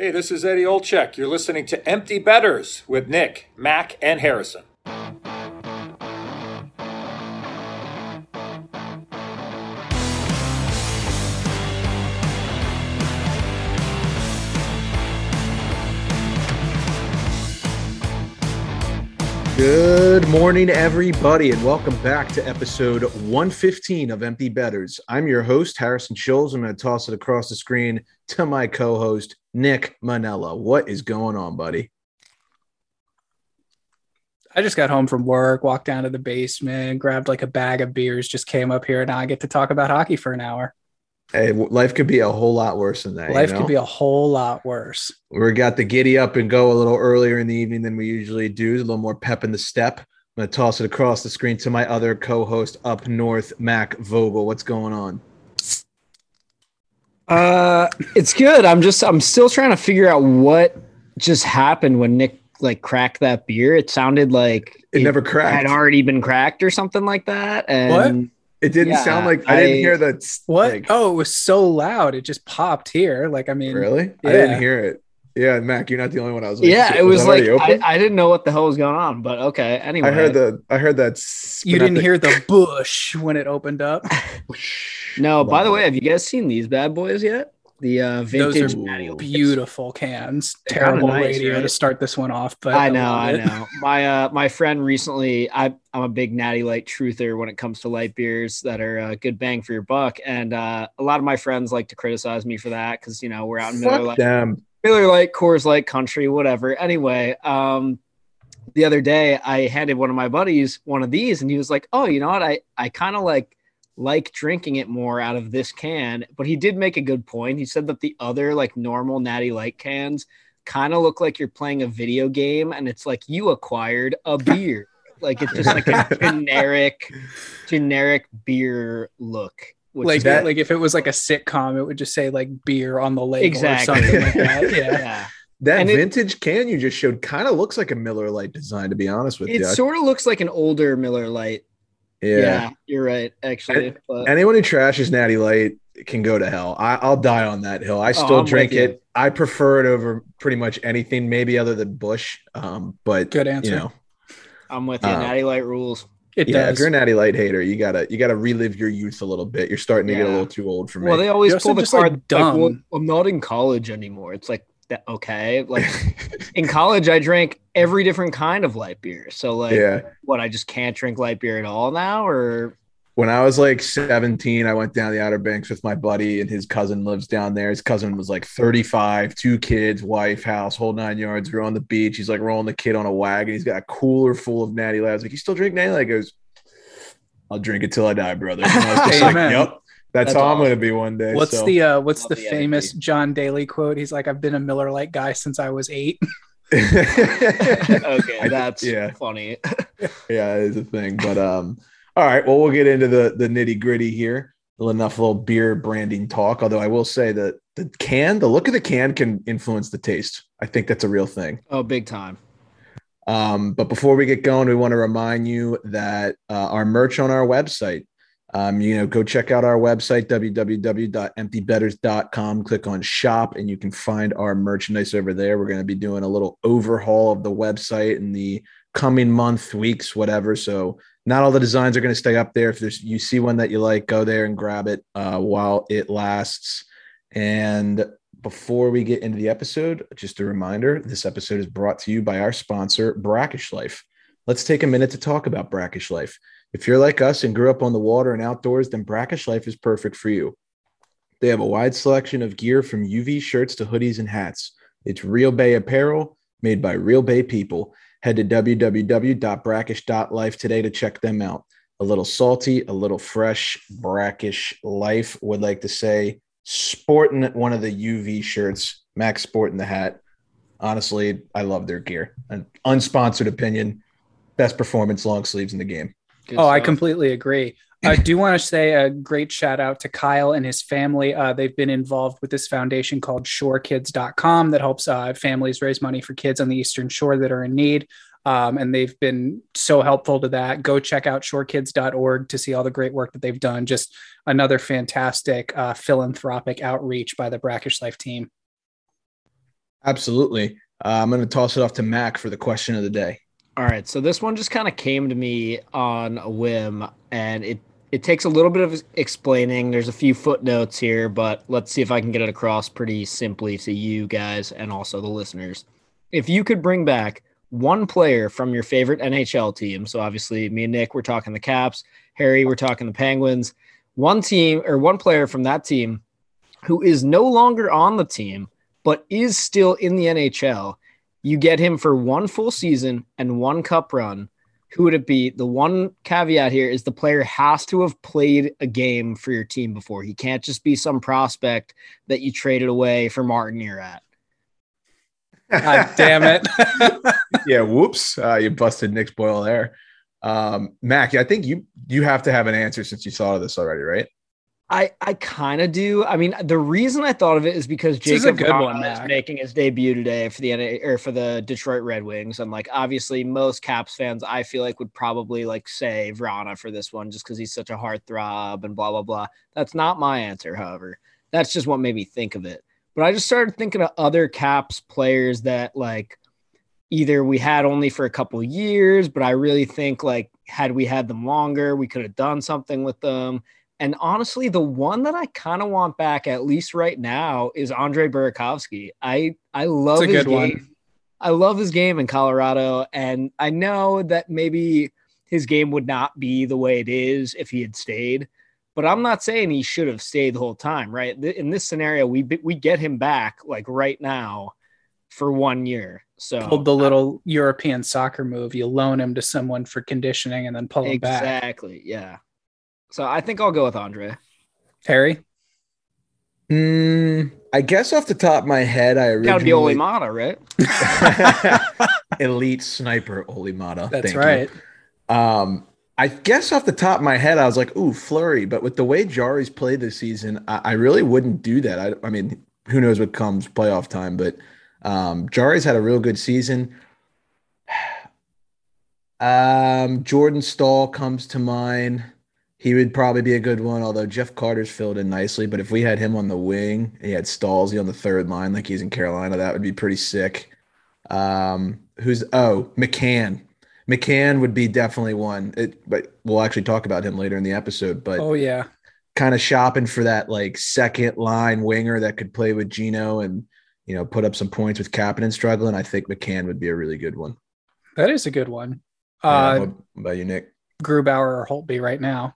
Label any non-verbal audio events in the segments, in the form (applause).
Hey, this is Eddie Olczyk. You're listening to Empty Betters with Nick, Mac, and Harrison. Good morning, everybody, and welcome back to episode 115 of Empty Betters. I'm your host, Harrison Scholes. I'm going to toss it across the screen to my co host, Nick Manella. What is going on, buddy? I just got home from work, walked down to the basement, grabbed like a bag of beers, just came up here, and now I get to talk about hockey for an hour. Hey, life could be a whole lot worse than that. Life you know? could be a whole lot worse. We got the giddy up and go a little earlier in the evening than we usually do. A little more pep in the step. I'm going to toss it across the screen to my other co host up north, Mac Vogel. What's going on? Uh, it's good. I'm just I'm still trying to figure out what just happened when Nick like cracked that beer. It sounded like It never cracked. had already been cracked or something like that. And It didn't Yeah, sound like I, didn't hear that. What? like- oh, it was so loud. It just popped here. Like, I mean, really? I didn't hear it. Yeah, Mac, you're not the only one. I was like, yeah, it was that like I. I didn't know what the hell was going on, but okay. Anyway, I heard the I heard that. you didn't hear the (laughs) Busch when it opened up. (laughs) No, by Love the way, have you guys seen these bad boys yet? The uh, Those vintage are beautiful cans. They're Terrible nice, radio to start this one off, but I know, love I know. (laughs) My uh, my friend recently, I I'm a big Natty Light truther when it comes to light beers that are uh, good bang for your buck, and uh, a lot of my friends like to criticize me for that because you know we're out in Miller Fuck Lite, them. Miller Lite, Coors Light country, whatever. Anyway, um, the other day I handed one of my buddies one of these, and he was like, "Oh, you know what? I I kind of like." like drinking it more out of this can but he did make a good point he said that the other like normal natty light cans kind of look like you're playing a video game and it's like you acquired a (laughs) beer like it's just like a generic generic beer look Like, that- like if it was like a sitcom, it would just say like beer on the label Exactly. or something like that. Yeah. (laughs) yeah That And it- vintage can you just showed kind of looks like a Miller Lite design, to be honest with it you. It sort of looks like an older Miller Lite yeah. yeah, you're right actually but Anyone who trashes Natty Light can go to hell. I, I'll die on that hill. I still Oh, drink it. I prefer it over pretty much anything, maybe other than Busch. Um, but Good answer. you know, i'm with you Uh, natty light rules It yeah, does. if you're a Natty Light hater, you gotta you gotta relive your youth a little bit. You're starting to get a little too old for me. well they always You're pull the just, like, card like, dumb. well, i'm not in college anymore it's like that okay like (laughs) in college I drank every different kind of light beer. So like yeah. what I just can't drink light beer at all now or when I was like 17, I went down the Outer Banks with my buddy, and his cousin lives down there. His cousin was like 35, two kids, wife, house, whole nine yards. We're on the beach. He's like rolling the kid on a wagon. He's got a cooler full of Natty Light. I was like, "You still drink Natty Light?" He goes, "I'll drink it till I die, brother." And I was just (laughs) like, "Yep, that's, That's how I'm going to be one day." What's So- the uh, what's the, the famous energy. John Daly quote? He's like, "I've been a Miller Lite guy since I was eight. (laughs) okay, I- that's yeah. funny. yeah, it is a thing. But um, all right. Well, we'll get into the the nitty gritty here. Enough little beer branding talk. Although I will say that the can, the look of the can, can influence the taste. I think that's a real thing. oh, big time. Um, but before we get going, we want to remind you that uh, our merch on our website. Um, you know, go check out our website, www.emptybetters.com. Click on shop, and you can find our merchandise over there. We're going to be doing a little overhaul of the website in the coming month, weeks, whatever. So, not all the designs are going to stay up there. If there's you see one that you like, go there and grab it uh, while it lasts. And before we get into the episode, just a reminder this episode is brought to you by our sponsor, Brackish Life. Let's take a minute to talk about Brackish Life. If you're like us and grew up on the water and outdoors, then Brackish Life is perfect for you. They have a wide selection of gear from UV shirts to hoodies and hats. It's Real Bay apparel made by Real Bay people. Head to www.brackish.life today to check them out. A little salty, a little fresh, brackish life would like to say sporting one of the UV shirts, Max sporting the hat. Honestly, I love their gear. An unsponsored opinion, best performance long sleeves in the game. Good oh, I completely agree. I do want to say a great shout out to Kyle and his family. Uh, they've been involved with this foundation called shorekids.com that helps uh, families raise money for kids on the Eastern Shore that are in need. Um, and they've been so helpful to that. Go check out shorekids.org to see all the great work that they've done. Just another fantastic uh, philanthropic outreach by the Brackish Life team. Absolutely. Uh, I'm going to toss it off to Mac for the question of the day. All right, so this one just kind of came to me on a whim, and it it takes a little bit of explaining. There's a few footnotes here, but let's see if I can get it across pretty simply to you guys and also the listeners. If you could bring back one player from your favorite NHL team, so obviously me and Nick, we're talking the Caps, Harry, we're talking the Penguins, one team or one player from that team who is no longer on the team but is still in the NHL, you get him for one full season and one cup run who would it be? The one caveat here is the player has to have played a game for your team before. He can't just be some prospect that you traded away for Martin Erat. God damn it. (laughs) yeah, whoops. Uh, you busted Nick's boil there. Um, Mac, I think you you have to have an answer since you thought of this already, right? I I kind of do. I mean, the reason I thought of it is because This is Jacob good one, is making his debut today for the NA or for the Detroit Red Wings, and like obviously most Caps fans, I feel like would probably like say Vrana for this one just because he's such a heartthrob and blah blah blah. That's not my answer, however. That's just what made me think of it. But I just started thinking of other Caps players that like either we had only for a couple years, but I really think like had we had them longer, we could have done something with them. And honestly, the one that I kind of want back, at least right now, is Andre Burakovsky. I I love his game. one. I love his game in Colorado, and I know that maybe his game would not be the way it is if he had stayed. But I'm not saying he should have stayed the whole time, right? In this scenario, we we get him back like right now for one year. So Pulled the little European soccer move. You loan him to someone for conditioning and then pull him back. exactly, yeah. So I think I'll go with Andre. Harry? Mm, I guess off the top of my head, I Got to be originally Olli Maatta, right? (laughs) elite sniper Olli Maatta. That's Thank you. right. Um, I guess off the top of my head, I was like, "Ooh, Fleury," but with the way Jarry's played this season, I, I really wouldn't do that. I, I mean, who knows what comes playoff time, but um, Jarry's had a real good season. (sighs) Um, Jordan Staal comes to mind. He would probably be a good one, although Jeff Carter's filled in nicely. But if we had him on the wing, he had Stallsy on the third line, like he's in Carolina, that would be pretty sick. Um, who's oh McCann? McCann would be definitely one. It, but we'll actually talk about him later in the episode. But Oh, yeah. kind of shopping for that like second line winger that could play with Gino and you know put up some points with Kapanen struggling. I think McCann would be a really good one. That is a good one. Yeah, Uh, what about you, Nick? Grubauer or Holtby right now.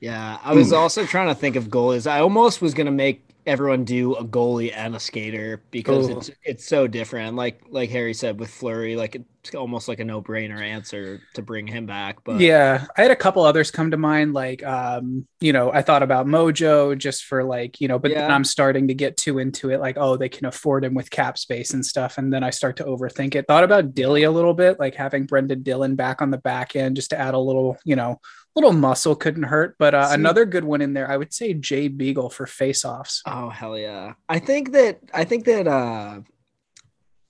Yeah, I was hmm. also trying to think of goalies. I almost was gonna make everyone do a goalie and a skater because Ooh. it's it's so different. Like like Harry said with Fleury, like it's almost like a no brainer answer to bring him back. But yeah, I had a couple others come to mind. Like, um, you know, I thought about Mojo just for like, you know, but then I'm starting to get too into it. Like, oh, they can afford him with cap space and stuff, and then I start to overthink it. Thought about Dilly a little bit, like having Brendan Dillon back on the back end just to add a little, you know, little muscle couldn't hurt. But uh, another good one in there, I would say Jay Beagle for face-offs. oh hell yeah, I think that I think that uh,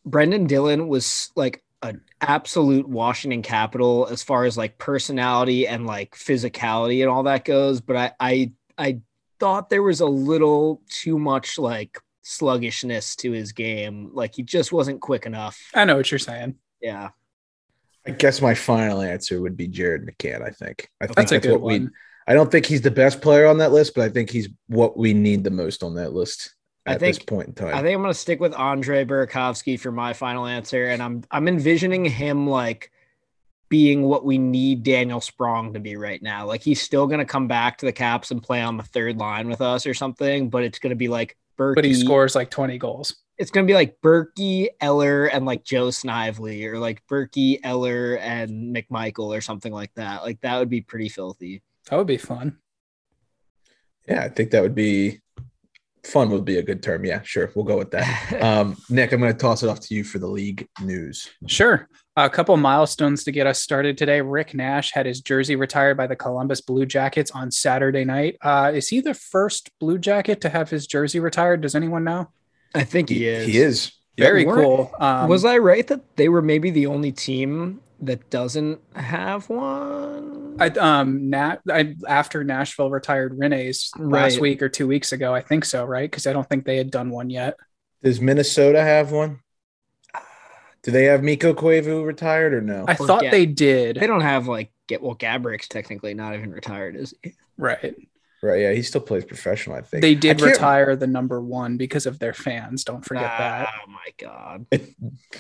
Brendan Dillon was like an absolute Washington Capital as far as like personality and like physicality and all that goes. But I I I thought there was a little too much like sluggishness to his game. Like he just wasn't quick enough. I know what you're saying. Yeah. I guess my final answer would be Jared McCann. I think. I think That's a good what we. I don't think he's the best player on that list, but I think he's what we need the most on that list I at this think- point in time. I think I'm gonna stick with Andre Burakovsky for my final answer, and I'm I'm envisioning him like being what we need Daniel Sprong to be right now. Like he's still gonna come back to the Caps and play on the third line with us or something, but it's gonna be like Berkey. But he scores like 20 goals. It's gonna be like Berkey, Eller, and like Joe Snively, or like Berkey, Eller, and McMichael, or something like that. Like that would be pretty filthy. That would be fun. yeah, I think that would be fun. Would be a good term. Yeah, sure, we'll go with that. (laughs) Um, Nick, I'm going to toss it off to you for the league news. Sure. A couple milestones to get us started today. Rick Nash had his jersey retired by the Columbus Blue Jackets on Saturday night. Uh, is he the first Blue Jacket to have his jersey retired? Does anyone know? I think he is. He is Very cool. Um, was I right that they were maybe the only team that doesn't have one? I um Nat I after Nashville retired Rinne's last week or two weeks ago. I think so, right? Because I don't think they had done one yet. Does Minnesota have one? (sighs) Do they have Mikko Koivu retired or no? I Or thought Ga- they did. They don't have like get well, Gaborik's technically not even retired, is he? right. Right, yeah, he still plays professional. I think They did retire the number one because of their fans. Don't forget that. Oh my god.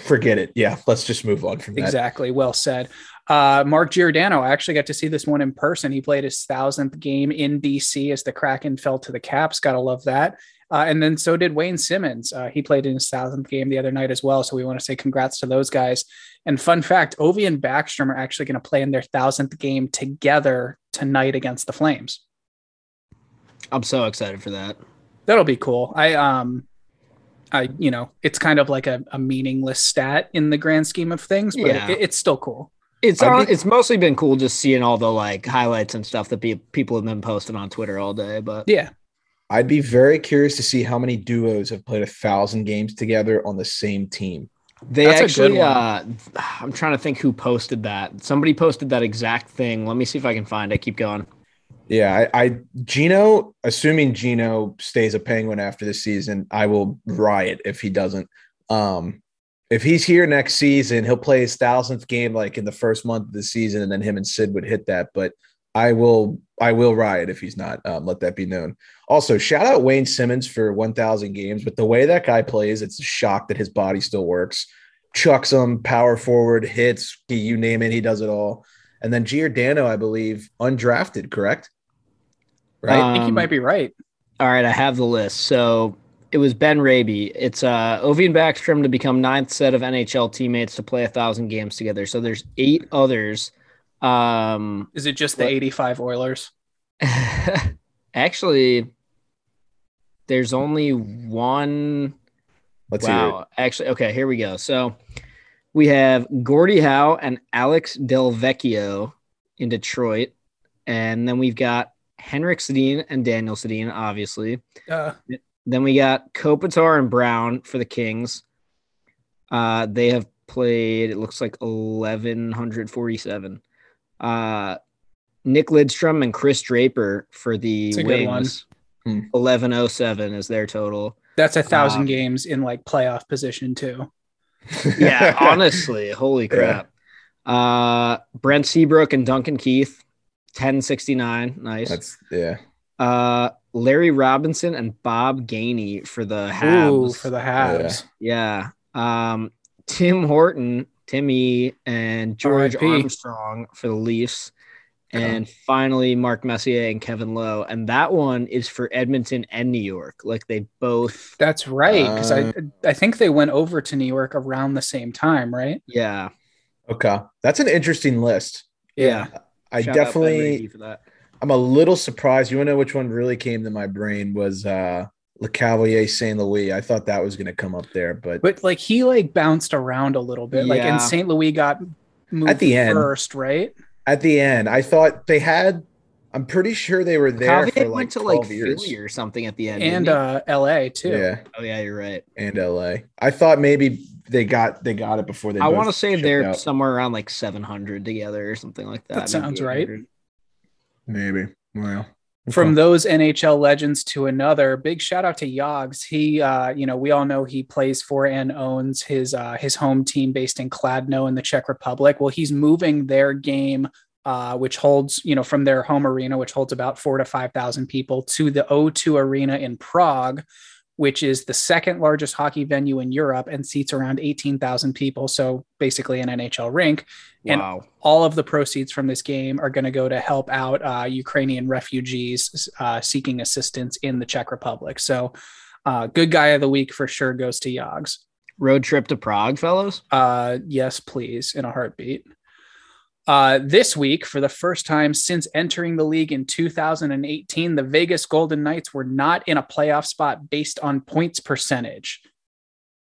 Forget it. Yeah, let's just move on from that. Exactly. Well said. Uh, Mark Giordano, I actually got to see this one in person. He played his thousandth game in DC as the Kraken fell to the Caps. Gotta love that. Uh, and then so did Wayne Simmonds. Uh, he played in his thousandth game the other night as well. So we want to say congrats to those guys. And fun fact Ovi and Backstrom are actually going to play in their thousandth game together tonight against the Flames. I'm so excited for that. That'll be cool. I, um, I, you know, it's kind of like a, a meaningless stat in the grand scheme of things, but Yeah. it, it's still cool. It's I'd on, it's mostly been cool just seeing all the like highlights and stuff that pe- people have been posting on Twitter all day. But Yeah. I'd be very curious to see how many duos have played a thousand games together on the same team. they That's a actually, good one. uh, I'm trying to think who posted that. Somebody posted that exact thing. Let me see if I can find it. Keep going. Yeah, I, I Gino, assuming Gino stays a Penguin after this season, I will riot if he doesn't. Um, if he's here next season, he'll play his thousandth game like in the first month of the season, and then him and Sid would hit that. But I will, I will riot if he's not. Um, let that be known. Also, shout out Wayne Simmonds for 1,000 games. But the way that guy plays, it's a shock that his body still works. Chucks him, power forward, hits, you name it, he does it all. And then Giordano, I believe, undrafted, correct? Right. I think you Um, might be right. All right, I have the list. So it was Ben Raby. It's uh Ovi and Backstrom to become ninth set of NHL teammates to play a thousand games together. So there's eight others. Um Is it just the What? 85 Oilers? (laughs) actually there's only one Let's hear it. wow. Actually, okay, here we go. So we have Gordie Howe and Alex Delvecchio in Detroit. And then we've got Henrik Sedin and Daniel Sedin, obviously. Uh, Then we got Kopitar and Brown for the Kings. Uh, they have played, it looks like 1,147. Uh, Nick Lidstrom and Chris Draper for the It's a good Wings. Hmm. 1107 is their total. that's a thousand Um, games in like playoff position too. Yeah, (laughs) honestly, holy Yeah. crap. Uh, Brent Seabrook and Duncan Keith, 1069. Nice. That's yeah. Uh, Larry Robinson and Bob Gainey for the Ooh, Habs. for the Habs. Yeah. Um, Tim Horton, Timmy, and George R.I.P.. Armstrong for the Leafs. And finally, Mark Messier and Kevin Lowe. And that one is for Edmonton and New York. Like they both, That's right. Because Uh, I I think they went over to New York around the same time, right? yeah. Okay. That's an interesting list. Yeah. I Shout definitely for that. I'm a little surprised. You want to know which one really came to my brain was uh Lecavalier Saint Louis. I thought that was gonna come up there, but, But like he like bounced around a little bit. Like and St. Louis got moved At the end. first, right? at the end, I thought they had I'm pretty sure they were there Javier for like went to like years. Philly or something at the end. And uh LA too. Yeah, oh yeah, you're right. and LA. I thought maybe they got they got it before they I want to say they're out. somewhere around like 700 together or something like that. That sounds right. maybe. Well, from those NHL legends to another. Big shout out to Yogs. He, uh, you know, we all know he plays for and owns his uh, his home team based in Kladno in the Czech Republic. Well, he's moving their game, uh, which holds, you know, from their home arena, which holds about four to five thousand people, to the O2 Arena in Prague. Which is the second largest hockey venue in Europe and seats around 18,000 people. So basically an NHL rink. And Wow. all of the proceeds from this game are going to go to help out uh, Ukrainian refugees uh, seeking assistance in the Czech Republic. So, uh, good guy of the week for sure goes to Yogs. Road trip to Prague, fellows. Uh, yes, please, in a heartbeat. Uh, this week, for the first time since entering the league in 2018, the Vegas Golden Knights were not in a playoff spot based on points percentage.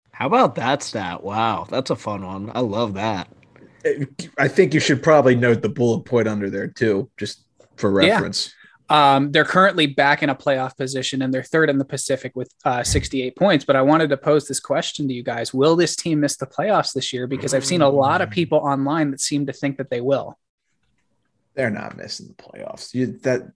How about that stat? Wow, that's a fun one. I love that. I think you should probably note the bullet point under there too, just for Yeah. reference. Um, they're currently back in a playoff position and they're third in the Pacific with uh, 68 points. But I wanted to pose this question to you guys Will this team miss the playoffs this year? Because I've seen a lot of people online that seem to think that they will. They're not missing the playoffs. You that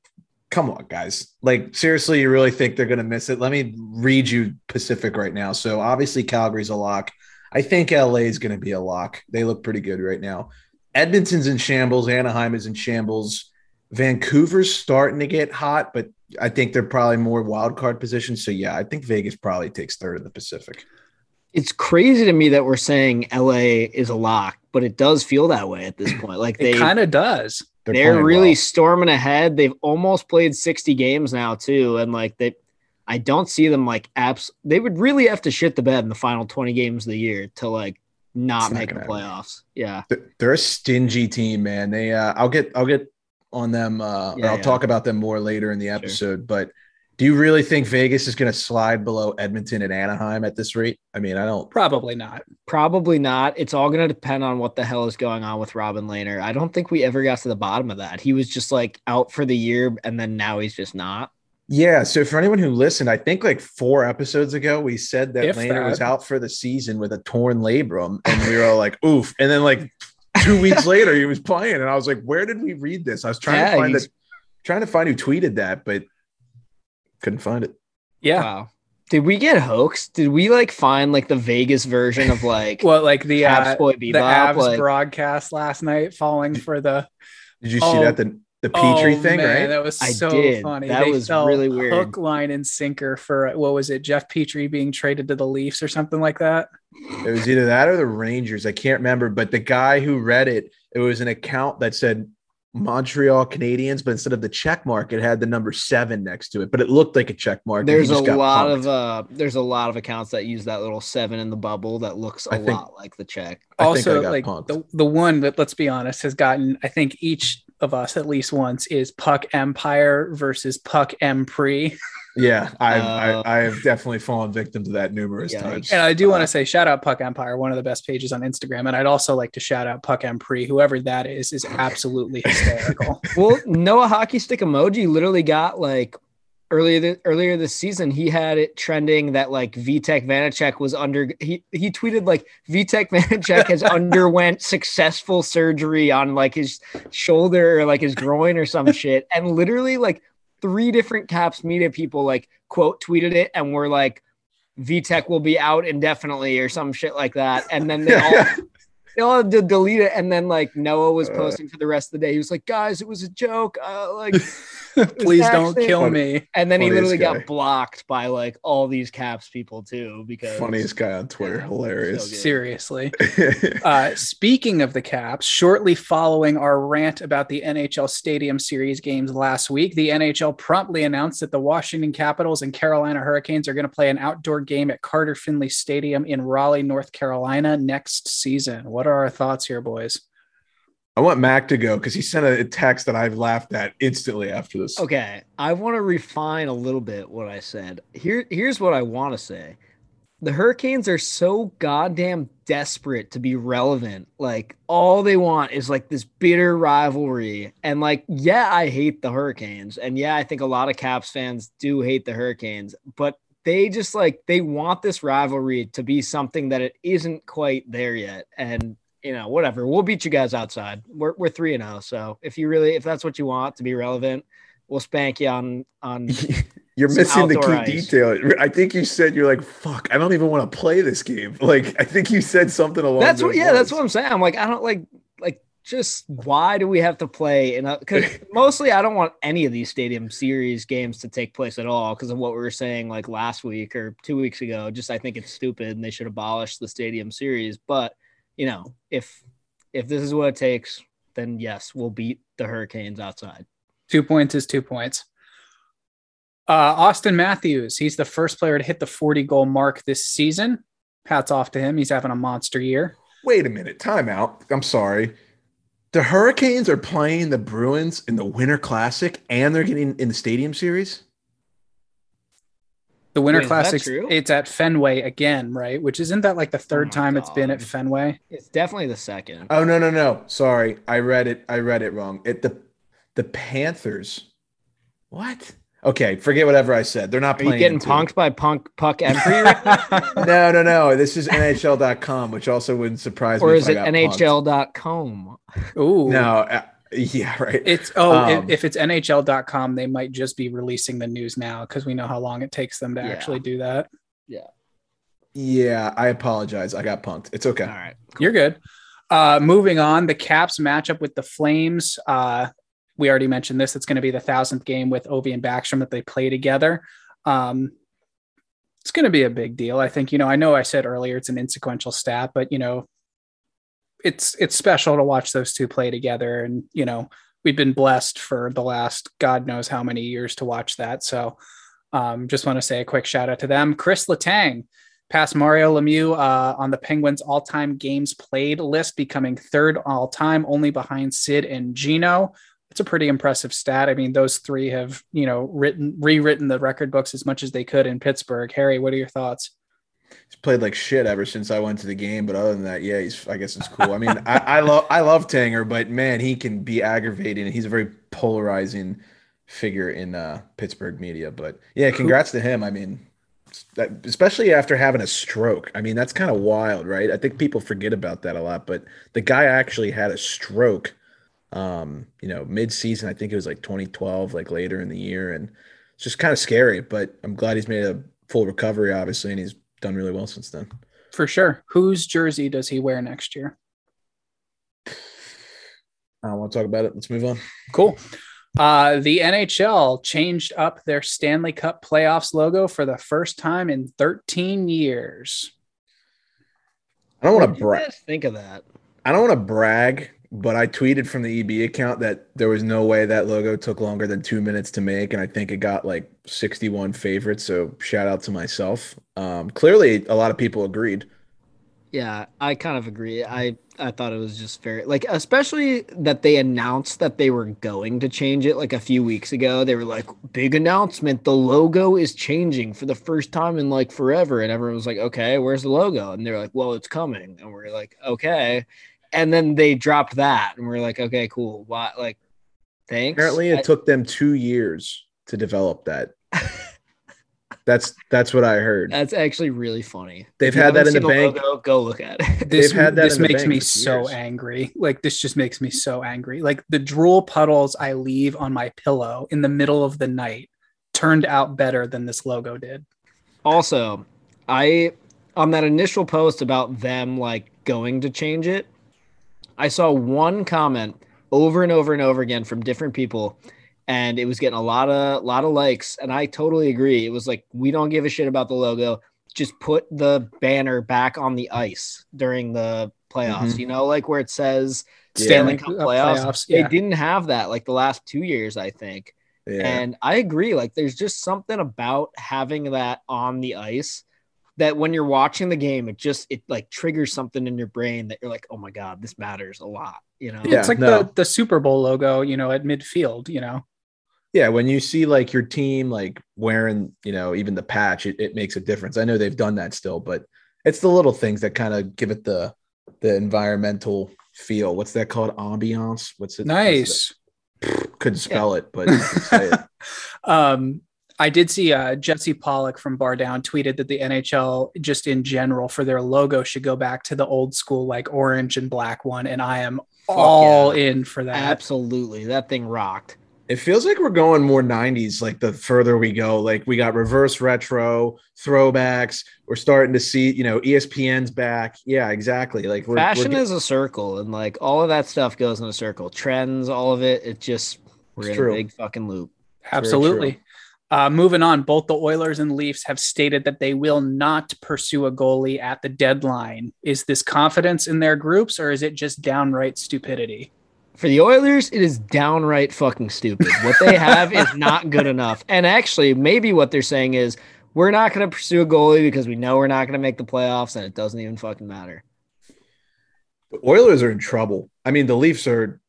come on, guys. Like, seriously, you really think they're going to miss it? Let me read you Pacific right now. So, obviously, Calgary's a lock. I think LA is going to be a lock. They look pretty good right now. Edmonton's in shambles. Anaheim is in shambles. Vancouver's starting to get hot, but I think they're probably more wild card position. So, yeah, I think Vegas probably takes third in the Pacific. It's crazy to me that we're saying LA is a lock, but it does feel that way at this point. Like they kind of does. They're, they're, really well. storming ahead. They've almost played 60 games now too, and like they, I don't see them like apps. They would really have to shit the bed in the final 20 games of the year to like not It's not make the gonna happen. playoffs. Yeah, They're- They're a stingy team, man. They uh I'll get I'll get on them uh or Yeah, I'll yeah. talk about them more later in the episode, but do you really think Vegas is going to slide below Edmonton and Anaheim at this rate? I mean, I don't Probably not. probably not. It's all going to depend on what the hell is going on with Robin Lehner. I don't think we ever got to the bottom of that. He was just like out for the year, and then now he's just not. Yeah, so for anyone who listened, I think like four episodes ago we said that If Lehner was out for the season with a torn labrum, and we were all like, "Oof!" And then like two weeks later, he was playing, and I was like, "Where did we read this?" I was trying Yeah, to find he's- it, trying to find who tweeted that, but couldn't find it. Yeah. Wow. Did we get hoaxed? Did we like find like the Vegas version of like (laughs) Well, like the Caps uh, Boy the Bebop? Avs Like, broadcast last night, falling for the Did you see Oh, that the the Petry Oh, thing, man, right? That was I so did. funny. That They was fell really weird. Hook, line, and sinker for what was it? Jeff Petry being traded to the Leafs or something like that. It was either that or the Rangers. I can't remember, but the guy who read it, it was an account that said Montreal Canadiens, but instead of the check mark, it had the number seven next to it. But it looked like a check mark. there's a lot punked. of uh there's a lot of accounts that use that little seven in the bubble that looks a I think- lot like the check. I think I also, got like punked. the the one that let's be honest has gotten I think each of us at least once is Puck Empire versus Puck Empre. Yeah, I've Uh, I, I have definitely fallen victim to that numerous Yikes. times. And I do want Uh, to say shout out Puck Empire, one of the best pages on Instagram. And I'd also like to shout out Puck Empre, whoever that is, is absolutely hysterical. (laughs) well, Noah hockey stick emoji literally got like earlier th- earlier this season. He had it trending that like Vitek Vanacek was under. He he tweeted like Vitek Vanacek has (laughs) underwent successful surgery on like his shoulder or like his groin or some shit, and literally like three different Caps media people like quote tweeted it and were like. Vitek will be out indefinitely or some shit like that. And then they all (laughs) they all had to delete it. And then like Noah was Uh. posting for the rest of the day. He was like, guys, it was a joke. Uh, like, (laughs) Please don't Actually- kill me. and then he literally guy. got blocked by like all these caps people too because funniest guy on Twitter, Yeah, hilarious. so. Seriously. (laughs) Uh, speaking of the Caps, shortly following our rant about the NHL Stadium Series games last week, the NHL promptly announced that the Washington Capitals and Carolina Hurricanes are going to play an outdoor game at Carter Finley Stadium in Raleigh, North Carolina next season. What are our thoughts here, boys? I want Mac to go because he sent a text that I've laughed at instantly after this. Okay, I want to refine a little bit what I said. Here, here's what I want to say: the Hurricanes are so goddamn desperate to be relevant. Like all they want is like this bitter rivalry, and like, yeah, I hate the Hurricanes, and yeah, I think a lot of Caps fans do hate the Hurricanes, but they just like they want this rivalry to be something that it isn't quite there yet, and you know, whatever. We'll beat you guys outside. We're we're three and zero. So if you really, if that's what you want to be relevant, we'll spank you on on. (laughs) You're missing the key ice. detail. I think you said you're like, fuck, I don't even want to play this game. (laughs) Like, I think you said something along That's what. Yeah, that's what I'm saying. I'm like, I don't like like just why do we have to play? And because (laughs) mostly I don't want any of these stadium series games to take place at all because of what we were saying like last week or two weeks ago. Just I think it's stupid and they should abolish the stadium series. But you know, if if this is what it takes, then yes, we'll beat the Hurricanes outside. Two points is two points. Uh, Auston Matthews, he's the first player to hit the 40 goal mark this season. Hats off to him. He's having a monster year. Wait a minute, timeout. I'm sorry. The Hurricanes are playing the Bruins in the Winter Classic and they're getting in the Stadium Series. The Winter Wait, is Classics, it's at Fenway again, right? Which isn't that like the third my time it's been at Fenway? It's definitely the second. Oh no, no, no. Sorry. I read it. I read it wrong. It the the Panthers. What? Okay, forget whatever I said. They're not Are you playing. getting two. punked by Punk Puck (laughs) Empry right? No, no, no. This is NHL.com, which also wouldn't surprise me. or is it got punked. NHL.com? Ooh, No, uh, Yeah, right. It's oh, Um, if, if it's NHL.com, they might just be releasing the news now because we know how long it takes them to Yeah. actually do that. Yeah, Yeah, I apologize. I got punked. It's okay. All right. You're good. Uh, moving on, the Caps matchup with the Flames. Uh, we already mentioned this. It's going to be the thousandth game with Ovi and Backstrom that they play together. Um, it's going to be a big deal. I think. You know, I know I said earlier it's an insequential stat, but you know, it's it's special to watch those two play together. And you know, we've been blessed for the last God knows how many years to watch that. So, um, just want to say a quick shout out to them. Chris Letang passed Mario Lemieux uh, on the Penguins all-time games played list, becoming third all-time, only behind Sid and Gino. It's a pretty impressive stat. I mean, those three have you know written rewritten the record books as much as they could in Pittsburgh. Harry, what are your thoughts? He's played like shit ever since I went to the game, but other than that, yeah, he's. I guess it's cool. I mean, I, I love I love Tanger, but man, he can be aggravating, and he's a very polarizing figure in uh, Pittsburgh media. But yeah, congrats to him. I mean, especially after having a stroke. I mean, that's kind of wild, right? I think people forget about that a lot, but the guy actually had a stroke. Um, you know, mid-season. I think it was like 2012, like later in the year, and it's just kind of scary. But I'm glad he's made a full recovery, obviously, and he's done really well since then. For sure. Whose jersey does he wear next year? I don't want to talk about it. Let's move on. Cool. Uh, the NHL changed up their Stanley Cup playoffs logo for the first time in 13 years. I don't want to brag. think of that? I don't want to brag, but I tweeted from the EB account that there was no way that logo took longer than two minutes to make, and I think it got like 61 favorites. So shout out to myself. Um, clearly, a lot of people agreed. Yeah, I kind of agree. I I thought it was just very like especially that they announced that they were going to change it like a few weeks ago. They were like, "Big announcement, the logo is changing for the first time in like forever." And everyone was like, "Okay, where's the logo?" And they're like, "Well, it's coming." And we're like, "Okay." And then they dropped that and we're like, "Okay, cool." Why like thanks. Apparently, it I- took them two years to develop that. (laughs) That's that's what I heard. that's actually really funny. They've had that in the seen bank. Logo, go look at it. This, They've had that this in the makes bank me so years. angry. Like, this just makes me so angry. Like, the drool puddles I leave on my pillow in the middle of the night turned out better than this logo did. Also, I on that initial post about them like going to change it, I saw one comment over and over and over again from different people and it was getting a lot of lot of likes and I totally agree. It was like we don't give a shit about the logo. Just put the banner back on the ice during the playoffs, Mhm. you know, like where it says Yeah. Stanley Cup uh, playoffs. yeah. They didn't have that like the last 2 years, I think. Yeah. And I agree. Like, there's just something about having that on the ice that when you're watching the game, it just it like triggers something in your brain that you're like, oh my god, this matters a lot. You know? Yeah. it's like no. the, the Super Bowl logo, you know, at midfield, you know. Yeah, when you see like your team like wearing, you know, even the patch, it, it makes a difference. I know they've done that still, but it's the little things that kind of give it the the environmental feel. What's that called? Ambiance. What's it? Nice. Couldn't spell it, but say it. (laughs) um, I did see uh, Jesse Pollock from Bar Down tweeted that the NHL, just in general, for their logo should go back to the old school, like orange and black one. And I am all yeah. in for that. Absolutely. That thing rocked. It feels like we're going more 90s like the further we go. Like we got reverse retro, throwbacks. We're starting to see, you know, ESPN's back. Yeah, exactly. Like we're, Fashion we're is a circle, and like all of that stuff goes in a circle. Trends, all of it. It just we're It's in true. a big fucking loop. Absolutely. Uh, moving on, both the Oilers and Leafs have stated that they will not pursue a goalie at the deadline. Is this confidence in their groups or is it just downright stupidity? For the Oilers, it is downright fucking stupid. What they have is not good enough. And actually, maybe what they're saying is we're not going to pursue a goalie because we know we're not going to make the playoffs and it doesn't even fucking matter. The Oilers are in trouble. I mean, the Leafs are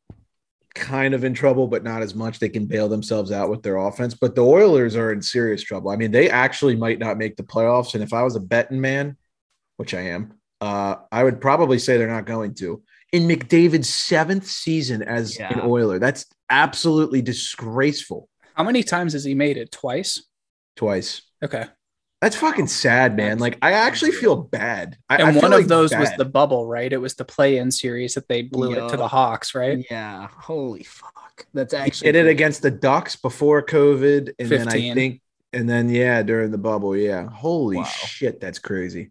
kind of in trouble, but not as much. They can bail themselves out with their offense. But the Oilers are in serious trouble. I mean, they actually might not make the playoffs. And if I was a betting man, which I am, uh, I would probably say they're not going to. In McDavid's seventh season as an Oiler, that's absolutely disgraceful. How many times has he made it? Twice? Twice. Okay. That's fucking sad, man. Like I actually feel bad. I, and I feel one like of those was the bubble, right? It was the play-in series that they blew it to the Hawks, right? Yeah. Holy fuck. That's He actually did it against the Ducks before COVID, and then I think, and then yeah, during the bubble, yeah. Holy Wow. shit, that's crazy.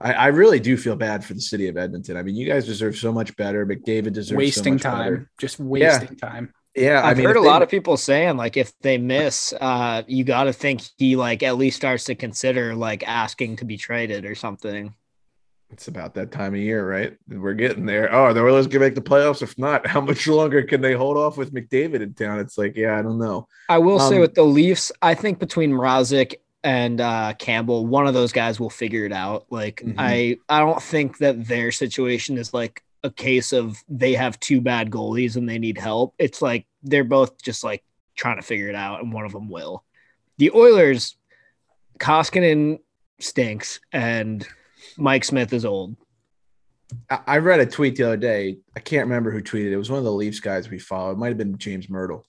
I, I really do feel bad for the city of Edmonton. I mean, you guys deserve so much better. McDavid deserves Wasting so much time, better. just wasting time. Yeah, I I've mean, heard a they- lot of people saying like if they miss, uh, you got to think he like at least starts to consider like asking to be traded or something. It's about that time of year, right? We're getting there. Oh, the Oilers can make the playoffs. If not, (laughs) how much longer can they hold off with McDavid in town? It's like, yeah, I don't know. I will say Um, with the Leafs, I think between Mrazek and uh, Campbell, one of those guys will figure it out. Like Mhm. I, I don't think that their situation is like a case of they have two bad goalies and they need help. It's like they're both just like trying to figure it out, and one of them will. The Oilers, Koskinen stinks, and Mike Smith is old. I, read a tweet the other day. I can't remember who tweeted it. It was one of the Leafs guys we follow. It might have been James Mirtle.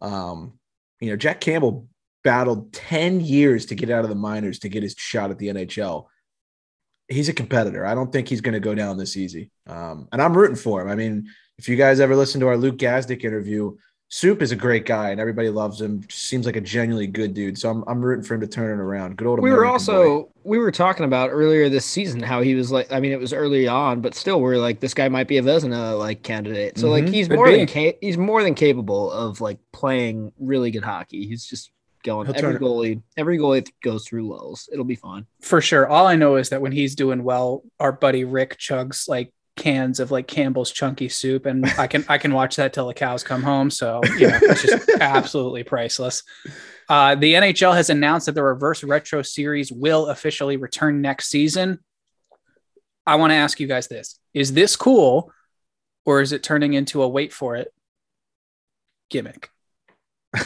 Um, you know, Jack Campbell battled 10 years to get out of the minors to get his shot at the NHL. He's a competitor. I don't think he's going to go down this easy. Um, and I'm rooting for him. I mean, if you guys ever listen to our Luke Gazdic interview, Soup is a great guy and everybody loves him. Seems like a genuinely good dude. So I'm, I'm rooting for him to turn it around. Good old we were American boy. also we were talking about earlier this season how he was like I mean it was early on but still we're like this guy might be a Vezina like candidate so like Mhm. he's Could more be. than ca- he's more than capable of like playing really good hockey he's just going He'll every goalie every goalie goes through lulls it'll be fine For sure. All I know is that when he's doing well, our buddy Rick chugs like cans of like Campbell's chunky soup, and I can I can watch that till the cows come home. So you know, it's just (laughs) absolutely priceless. Uh, the NHL has announced that the Reverse Retro Series will officially return next season. I want to ask you guys this: Is this cool, or is it turning into a wait for it gimmick? (laughs)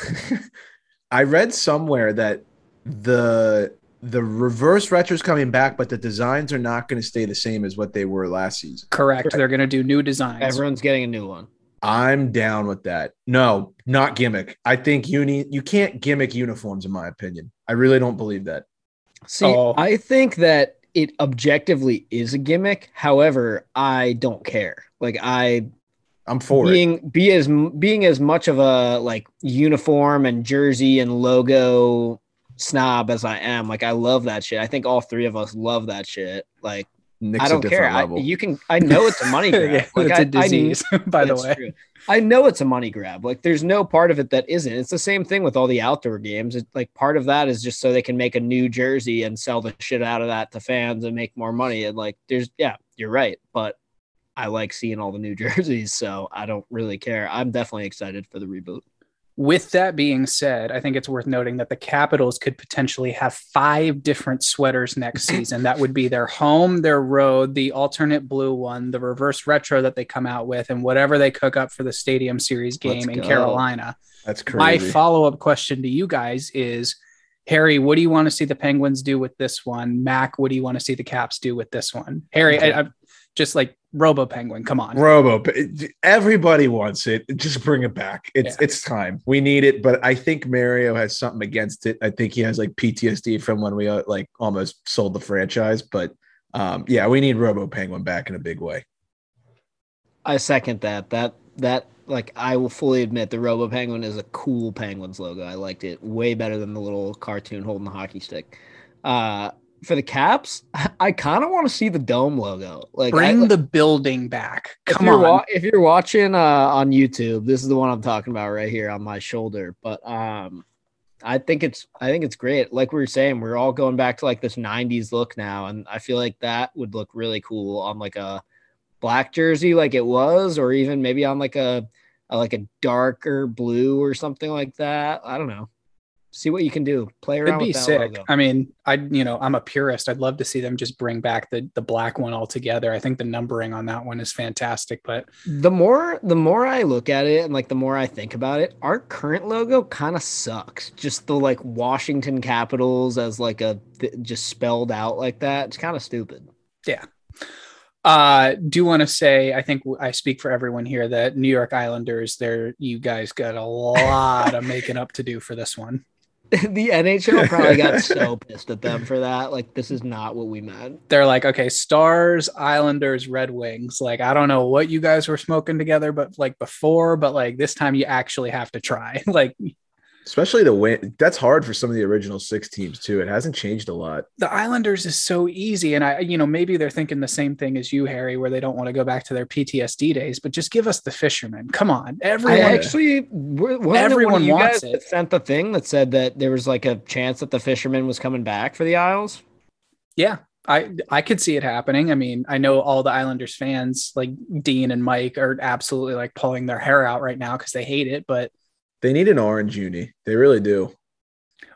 I read somewhere that the the reverse retro's coming back, but the designs are not going to stay the same as what they were last season. Correct. They're going to do new designs. everyone's getting a new one I'm down with that. No, not gimmick. I think uni you can't gimmick uniforms, in my opinion. I really don't believe that. see Oh. I think that it objectively is a gimmick however I don't care like I I'm for it. being be as being as much of a like uniform and jersey and logo snob as I am. Like I love that shit. I think all three of us love that shit. Like Nick's I don't care. I, you can. I know it's a money (laughs) grab. yeah, like it's I- a disease, (laughs) by the way. true. I know it's a money grab. Like there's no part of it that isn't. It's the same thing with all the outdoor games. It's like part of that is just so they can make a new jersey and sell the shit out of that to fans and make more money. And like there's yeah, you're right. But I like seeing all the new (laughs) jerseys, so I don't really care. I'm definitely excited for the reboot. With that being said, I think it's worth noting that the Capitals could potentially have five different sweaters next (laughs) season. That would be their home, their road, the alternate blue one, the reverse retro that they come out with, and whatever they cook up for the Stadium Series game Let's in go. Carolina. That's My follow up question to you guys is Harry, what do you want to see the Penguins do with this one? Mac, what do you want to see the Caps do with this one? Harry, I, I, just like Robo Penguin, come on. Robo, everybody wants it. Just bring it back. It's Yeah. it's time. We need it. But I think Mario has something against it. I think he has like PTSD from when we uh, like almost sold the franchise. But um, yeah, we need Robo Penguin back in a big way. I second that. That that like I will fully admit the Robo Penguin is a cool Penguins logo. I liked it way better than the little cartoon holding the hockey stick. Uh for the Caps, (laughs) I kind of want to see the dome logo. Like I- Bring the building back. if Come you're on. wa- if you're watching uh, on YouTube, this is the one I'm talking about right here on my shoulder. But um, I think it's I think it's great. Like we were saying, we're all going back to like this '90s look now, and I feel like that would look really cool on like a black jersey, like it was, or even maybe on like a, a like a darker blue or something like that. I don't know. See what you can do. Play around. It'd be with that sick. logo. I mean, I you know, I'm a purist. I'd love to see them just bring back the the black one altogether. I think the numbering on that one is fantastic, but the more the more I look at it and like the more I think about it, our current logo kind of sucks. Just the like Washington Capitals as like a th- just spelled out like that. It's kind of stupid. Yeah. Uh do want to say I think I speak for everyone here that New York Islanders there you guys got a lot of making up to do for this one. (laughs) the NHL probably got (laughs) so pissed at them for that. Like, this is not what we meant. They're like, okay, Stars, Islanders, Red Wings. Like, I don't know what you guys were smoking together, but like before, but like this time you actually have to try. (laughs) like, Especially the win. That's hard for some of the original six teams too. It hasn't changed a lot. the Islanders is so easy. And I, you know, maybe they're thinking the same thing as you, Harry, where they don't want to go back to their PTSD days, but just give us the fishermen. Come on. I Everyone. actually, wasn't it one Everyone you wants guys it. sent the thing that said that there was like a chance that the fisherman was coming back for the Isles. yeah. I, I could see it happening. I mean, I know all the Islanders fans like Dean and Mike are absolutely like pulling their hair out right now because they hate it, but They need an orange uni. They really do.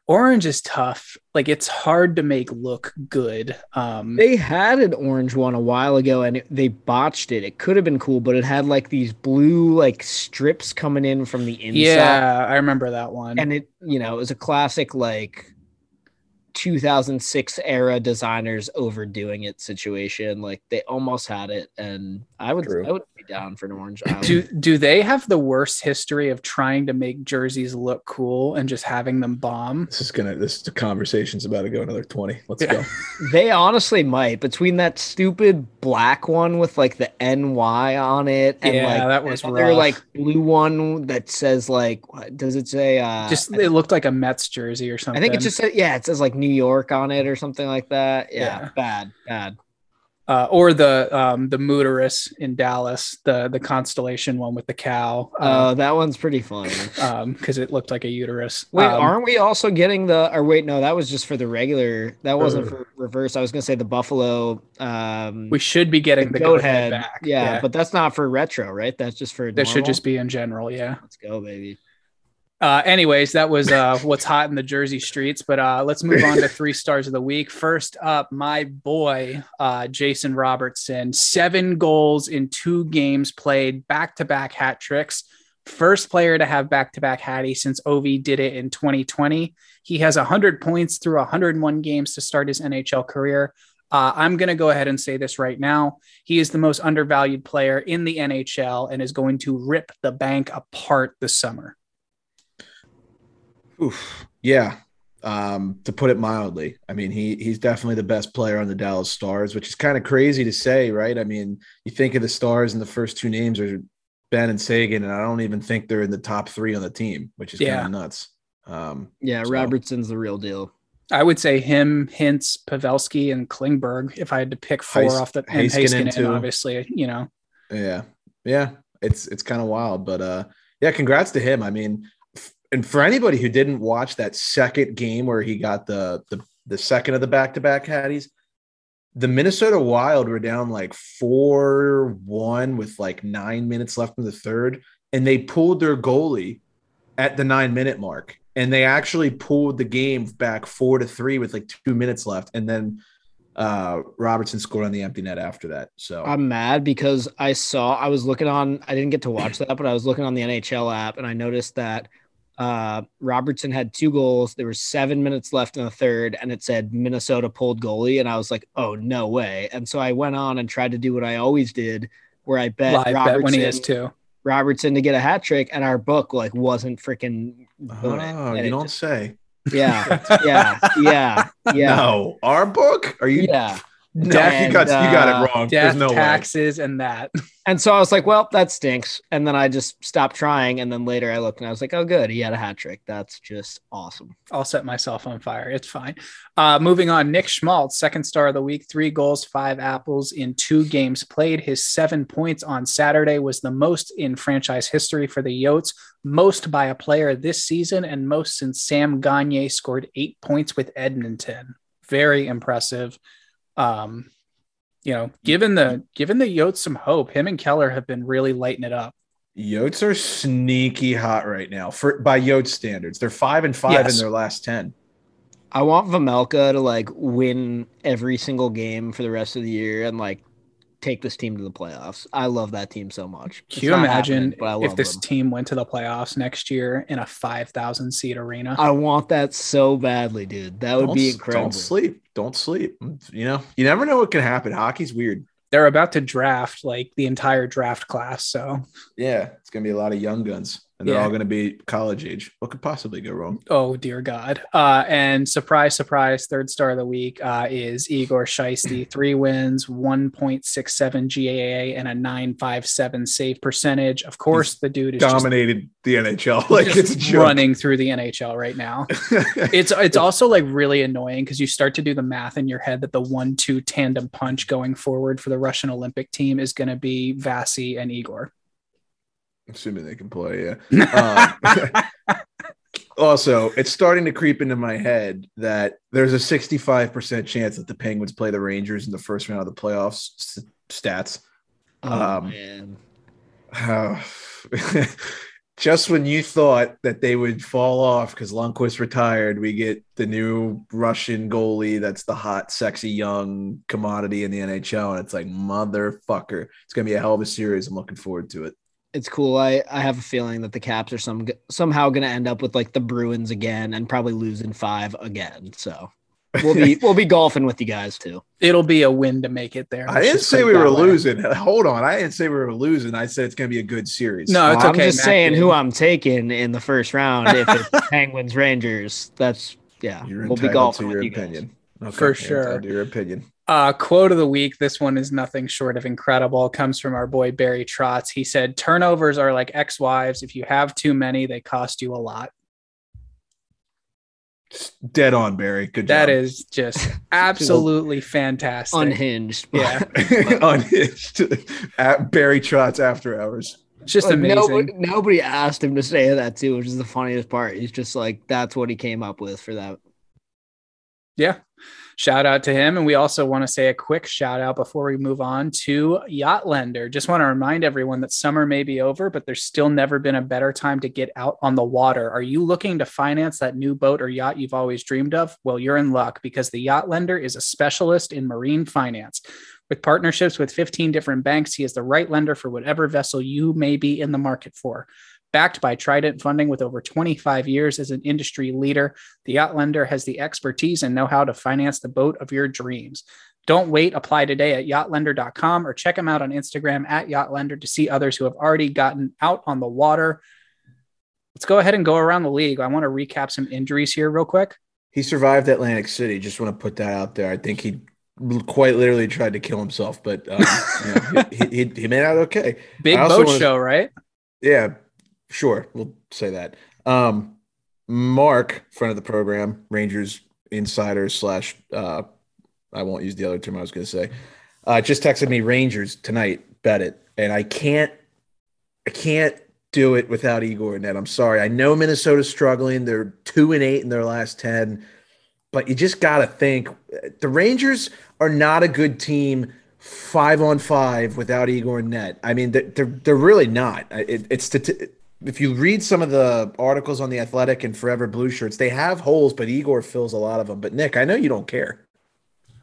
orange is tough. Like it's hard to make look good. Um, They had an orange one a while ago and it, they botched it. It could have been cool, but it had like these blue like strips coming in from the inside. yeah, I remember that one. And it, you know, it was a classic like 2006 era designers overdoing it situation. Like they almost had it, and I would True. I would be down for an orange. Island. do do they have the worst history of trying to make jerseys look cool and just having them bomb? This is gonna. This is the conversation's about to go another twenty. Let's Yeah. go. (laughs) They honestly might between that stupid black one with like the NY on it and Yeah, like that was other rough. like blue one that says like what does it say? Uh, Just it looked like a Mets jersey or something. I think it just said yeah, it says like New York on it or something like that. Yeah, Yeah. bad, bad. Uh, or the um the Mooterus in Dallas, the the constellation one with the cow. Uh, that one's pretty um, because it looked like a uterus. Wait, Um, aren't we also getting the? Or wait, no, that was just for the regular. That wasn't for reverse. I was gonna say the Buffalo. Um, we should be getting the, goat head back. Yeah, but that's not for retro, right? That's just for. that should just be in general. Yeah. Let's go, baby. Uh, anyways, that was uh, what's hot in the Jersey streets. But uh, let's move on to three stars of the week. First up, my boy, uh, Jason Robertson, seven goals in two games played, back to back hat tricks. First player to have back to back hattie since Ovi did it in 2020. He has 100 points through 101 games to start his NHL career. Uh, I'm going to go ahead and say this right now. He is the most undervalued player in the NHL and is going to rip the bank apart this summer. Oof. Yeah. Um, to put it mildly, I mean, he he's definitely the best player on the Dallas Stars, which is kind of crazy to say, right? I mean, you think of the Stars, and the first two names are Benn and Seguin, and I don't even think they're in the top three on the team, which is Yeah. kind of nuts. Um, Yeah, So- Robertson's the real deal. I would say him, Hintz, Pavelski, and Klingberg. If I had to pick four Heis- off the and Heiskanen Heiskanen, too. obviously, you know, Yeah. Yeah. It's it's kind of wild, but uh yeah, congrats to him. I mean, f- and for anybody who didn't watch that second game where he got the the, the second of the back-to-back Hatties, the Minnesota Wild were down like 4-1 with like 9 minutes left in the third and they pulled their goalie at the 9-minute mark and they actually pulled the game back 4 to 3 with like 2 minutes left and then uh Robertson scored on the empty net after that. So I'm mad because I saw I was looking on I didn't get to watch that, but I was looking on the NHL app and I noticed that uh Robertson had two goals. There were seven minutes left in the third, and it said Minnesota pulled goalie, and I was like, oh no way. And so I went on and tried to do what I always did, where I bet live bet Robertson, when he is too. Robertson to get a hat trick, and our book like wasn't freaking Oh, you don't just- say. yeah, (laughs) yeah, yeah, yeah, No, our book? Are you? yeah. No, And, you got you got uh, it wrong. There's Death, no way. taxes, and that. (laughs) And so I was like, well, that stinks. And then I just stopped trying. And then later I looked and I was like, oh, good. He had a hat trick. That's just awesome. I'll set myself on fire. It's fine. Uh, moving on, Nick Schmaltz, second star of the week, three goals, five apples in two games played. His seven points on Saturday was the most in franchise history for the Yotes, most by a player this season, and most since Sam Gagne scored eight points with Edmonton. Very impressive. Um, you know, given the given the Yotes some hope, him and Keller have been really lighting it up. Yotes are sneaky hot right now for by Yotes standards. They're five and five Yes. in their last ten. I want Vejmelka to like win every single game for the rest of the year and like take this team to the playoffs. I love that team so much. It's Can you not imagine but I love if this them. team went to the playoffs next year in a 5,000 seat arena? I want that so badly, dude. That would don't, be incredible. Don't sleep. Don't sleep. You know, you never know what can happen. Hockey's weird. They're about to draft like the entire draft class. So Yeah, it's gonna be a lot of young guns. And they're Yeah. all going to be college age. What could possibly go wrong? Oh dear God! Uh, and surprise, surprise, third star of the week uh, is Igor Shiesty. (clears throat) Three wins, one point six seven GAA, and a nine five seven save percentage. Of course, the dude is just, Dominated the NHL (laughs) like it's running through the NHL right now. (laughs) It's it's also like really annoying because you start to do the math in your head that the one two tandem punch going forward for the Russian Olympic team is going to be Vasi and Igor. Assuming they can play, yeah. Um, (laughs) also, it's starting to creep into my head that there's a 65% chance that the Penguins play the Rangers in the first round of the playoffs. s- Stats. Oh, Um, man. (sighs) Just when you thought that they would fall off because Lundqvist retired, we get the new Russian goalie that's the hot, sexy, young commodity in the NHL. And it's like, motherfucker. It's going to be a hell of a series. I'm looking forward to it. It's cool. I, I have a feeling that the Caps are some somehow going to end up with like the Bruins again and probably lose in five again. So we'll be (laughs) we'll be golfing with you guys too. It'll be a win to make it there. I Let's didn't say we were way. losing. Hold on. I didn't say we were losing. I said it's going to be a good series. No, it's I'm okay. just Matt saying did. who I'm taking in the first round. If it's (laughs) Penguins Rangers, that's yeah. You're we'll be golfing to your with you guys. opinion. Okay, For sure. entitled Your opinion. Uh, quote of the week. This one is nothing short of incredible. Comes from our boy Barry Trotz. He said, "Turnovers are like ex-wives. If you have too many, they cost you a lot." Dead on, Barry. Good That job. That is (laughs) just absolutely fantastic. Unhinged. Yeah, (laughs) unhinged. At Barry Trotz after hours. just Like, amazing. Nobody, nobody asked him to say that too, which is the funniest part. He's just like, that's what he came up with for that. Yeah. Shout out to him. And we also want to say a quick shout out before we move on to Yacht Lender. Just want to remind everyone that summer may be over, but there's still never been a better time to get out on the water. Are you looking to finance that new boat or yacht you've always dreamed of? Well, you're in luck because the Yacht Lender is a specialist in marine finance. With partnerships with 15 different banks, he is the right lender for whatever vessel you may be in the market for. Backed by Trident Funding with over 25 years as an industry leader, the Yacht Lender has the expertise and know how to finance the boat of your dreams. Don't wait. Apply today at yachtlender.com or check them out on Instagram at yachtlender to see others who have already gotten out on the water. Let's go ahead and go around the league. I want to recap some injuries here, real quick. He survived Atlantic City. Just want to put that out there. I think he quite literally tried to kill himself, but um, you know, he, he, he made out okay. Big boat wanna- show, right? Yeah, sure. We'll say that. Um, Mark, friend of the program, Rangers insider slash. Uh, I won't use the other term I was going to say. Uh, just texted me Rangers tonight. Bet it, and I can't. I can't do it without Igor Net. I'm sorry. I know Minnesota's struggling. They're two and eight in their last ten, but you just got to think the Rangers are not a good team five on five without Igor Net. I mean, they're they're, really not. It, it's stati- if you read some of the articles on the Athletic and Forever Blue Shirts, they have holes, but Igor fills a lot of them. But Nick, I know you don't care.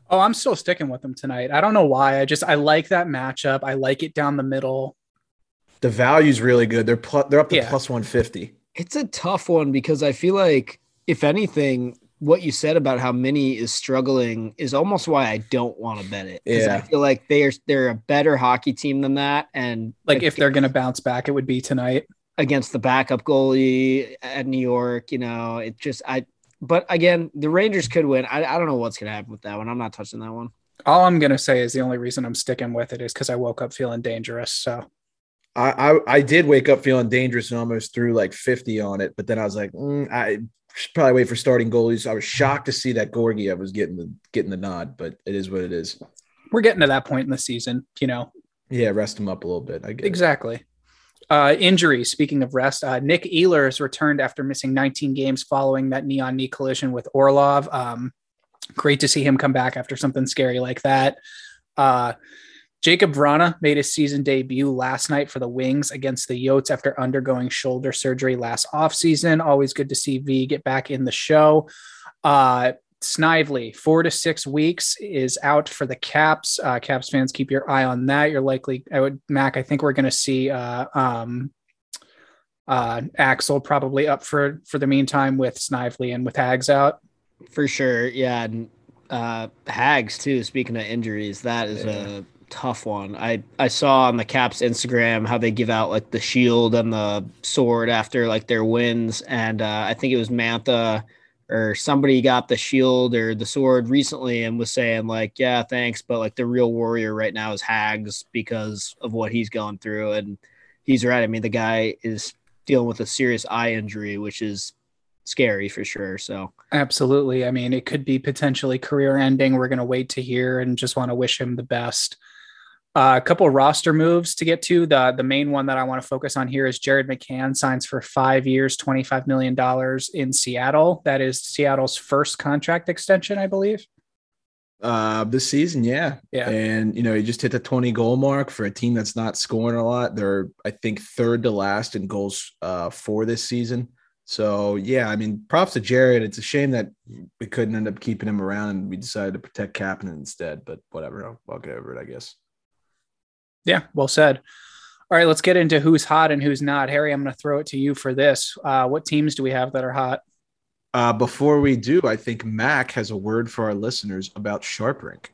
Oh, I'm still sticking with them tonight. I don't know why. I just I like that matchup. I like it down the middle. The value's really good. They're pl- they're up to Yeah. plus one fifty. It's a tough one because I feel like, if anything, what you said about how Mini is struggling is almost why I don't want to bet it. 'Cause I Yeah. feel like they are they're a better hockey team than that, and Like if they're gonna bounce back, it would be tonight. Against the backup goalie at New York, you know, it just I. But again, the Rangers could win. I, I don't know what's gonna happen with that one. I'm not touching that one. All I'm gonna say is the only reason I'm sticking with it is because I woke up feeling dangerous. So I, I I did wake up feeling dangerous and almost threw like fifty on it, but then I was like, mm, I should probably wait for starting goalies. I was shocked to see that Georgiev was getting the getting the nod, but it is what it is. we're getting to that point in the season, you know. Yeah, rest him up a little bit. I get it. Uh, injuries. Speaking of rest, uh, Nick Ehlers returned after missing 19 games following that knee on knee collision with Orlov. Um, great to see him come back after something scary like that. Uh, Jakub Vrana made his season debut last night for the Wings against the Yotes after undergoing shoulder surgery last offseason. Always good to see V get back in the show. Snively, four to six weeks, is out for the Caps. Uh, Caps fans, keep your eye on that. You're likely, I would, Mac. I think we're going to see uh, um, uh, Axel probably up for for the meantime with Snively and with Hags out. For sure, yeah. And uh Hags too. Speaking of injuries, that is Yeah. a tough one. I I saw on the Caps Instagram how they give out like the shield and the sword after like their wins, and uh, I think it was Mantha or somebody got the shield or the sword recently and was saying like, yeah, thanks, but like the real warrior right now is Hags because of what he's going through, and he's right. I mean, the guy is dealing with a serious eye injury, which is scary for sure. So absolutely. I mean, it could be potentially career ending. We're going to wait to hear and just want to wish him the best. Uh, a couple of roster moves to get to. The the main one that I want to focus on here is Jared McCann signs for five years, twenty five million dollars in Seattle. That is Seattle's first contract extension, I believe. Uh, this season, yeah, yeah, and you know he just hit the twenty goal mark for a team that's not scoring a lot. They're I think third to last in goals uh, for this season. So yeah, I mean, props to Jared. It's a shame that we couldn't end up keeping him around, and we decided to protect Kapanen instead. But whatever, I'll, I'll get over it, I guess. Yeah, well said. All right, let's get into who's hot and who's not. Harry, I'm going to throw it to you for this. Uh, what teams do we have that are hot? Uh, before we do, I think Mac has a word for our listeners about SharpRank.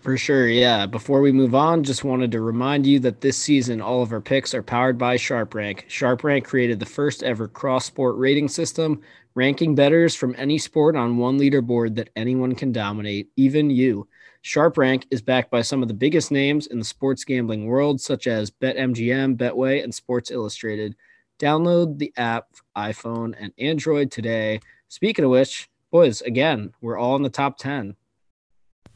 For sure, yeah. Before we move on, just wanted to remind you that this season all of our picks are powered by SharpRank. SharpRank created the first ever cross-sport rating system, ranking bettors from any sport on one leaderboard that anyone can dominate, even you. SharpRank is backed by some of the biggest names in the sports gambling world, such as BetMGM, Betway, and Sports Illustrated. Download the app for iPhone and Android today. Speaking of which, boys, again, we're all in the top 10.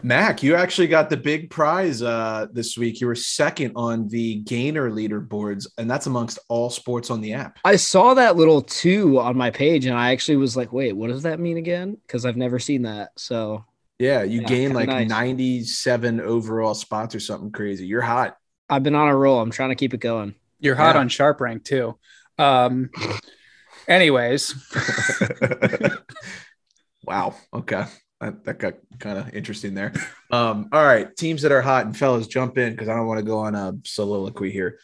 Mac, you actually got the big prize uh, this week. You were second on the gainer leaderboards, and that's amongst all sports on the app. I saw that little two on my page, and I actually was like, wait, what does that mean again? Because I've never seen that. So yeah, you yeah, gained like nice. 97 overall spots or something crazy. You're hot. I've been on a roll. I'm trying to keep it going. You're hot yeah. on SharpRank too. Um, (laughs) anyways. (laughs) wow. Okay. That, that got kind of interesting there. Um, all right. Teams that are hot and fellas, jump in because I don't want to go on a soliloquy here.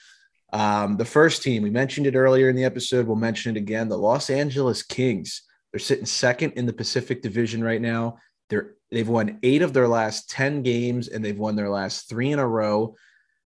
Um, the first team, we mentioned it earlier in the episode. We'll mention it again. The Los Angeles Kings. They're sitting second in the Pacific Division right now. They're they've won eight of their last 10 games and they've won their last three in a row.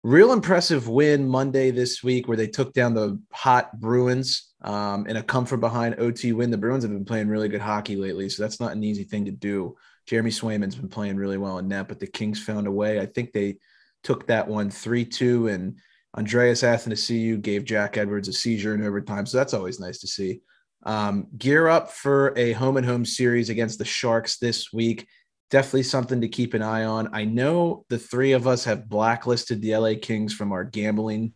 Real impressive win Monday this week where they took down the hot Bruins um, in a come from behind OT win. The Bruins have been playing really good hockey lately, so that's not an easy thing to do. Jeremy Swayman's been playing really well in net, but the Kings found a way. I think they took that one 3 2, and Andreas Athanasiou gave Jack Edwards a seizure in overtime. So that's always nice to see. Um, gear up for a home and home series against the Sharks this week. Definitely something to keep an eye on. I know the three of us have blacklisted the LA Kings from our gambling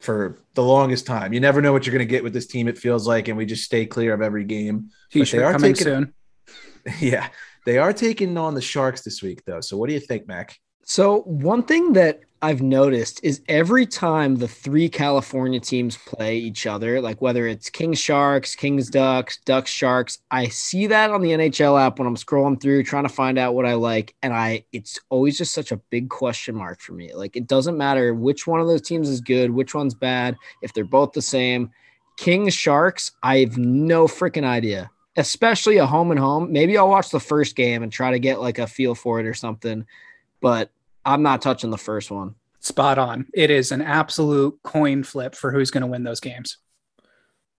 for the longest time. You never know what you're going to get with this team. It feels like, and we just stay clear of every game. T-shirt are coming taking, soon. (laughs) Yeah, they are taking on the Sharks this week, though. So, what do you think, Mac? So, one thing that I've noticed is every time the three California teams play each other, like whether it's Kings Sharks, Kings Ducks, Ducks Sharks, I see that on the NHL app when I'm scrolling through trying to find out what I like and I it's always just such a big question mark for me. Like it doesn't matter which one of those teams is good, which one's bad, if they're both the same. Kings Sharks, I have no freaking idea. Especially a home and home. Maybe I'll watch the first game and try to get like a feel for it or something. But I'm not touching the first one. Spot on. It is an absolute coin flip for who's going to win those games.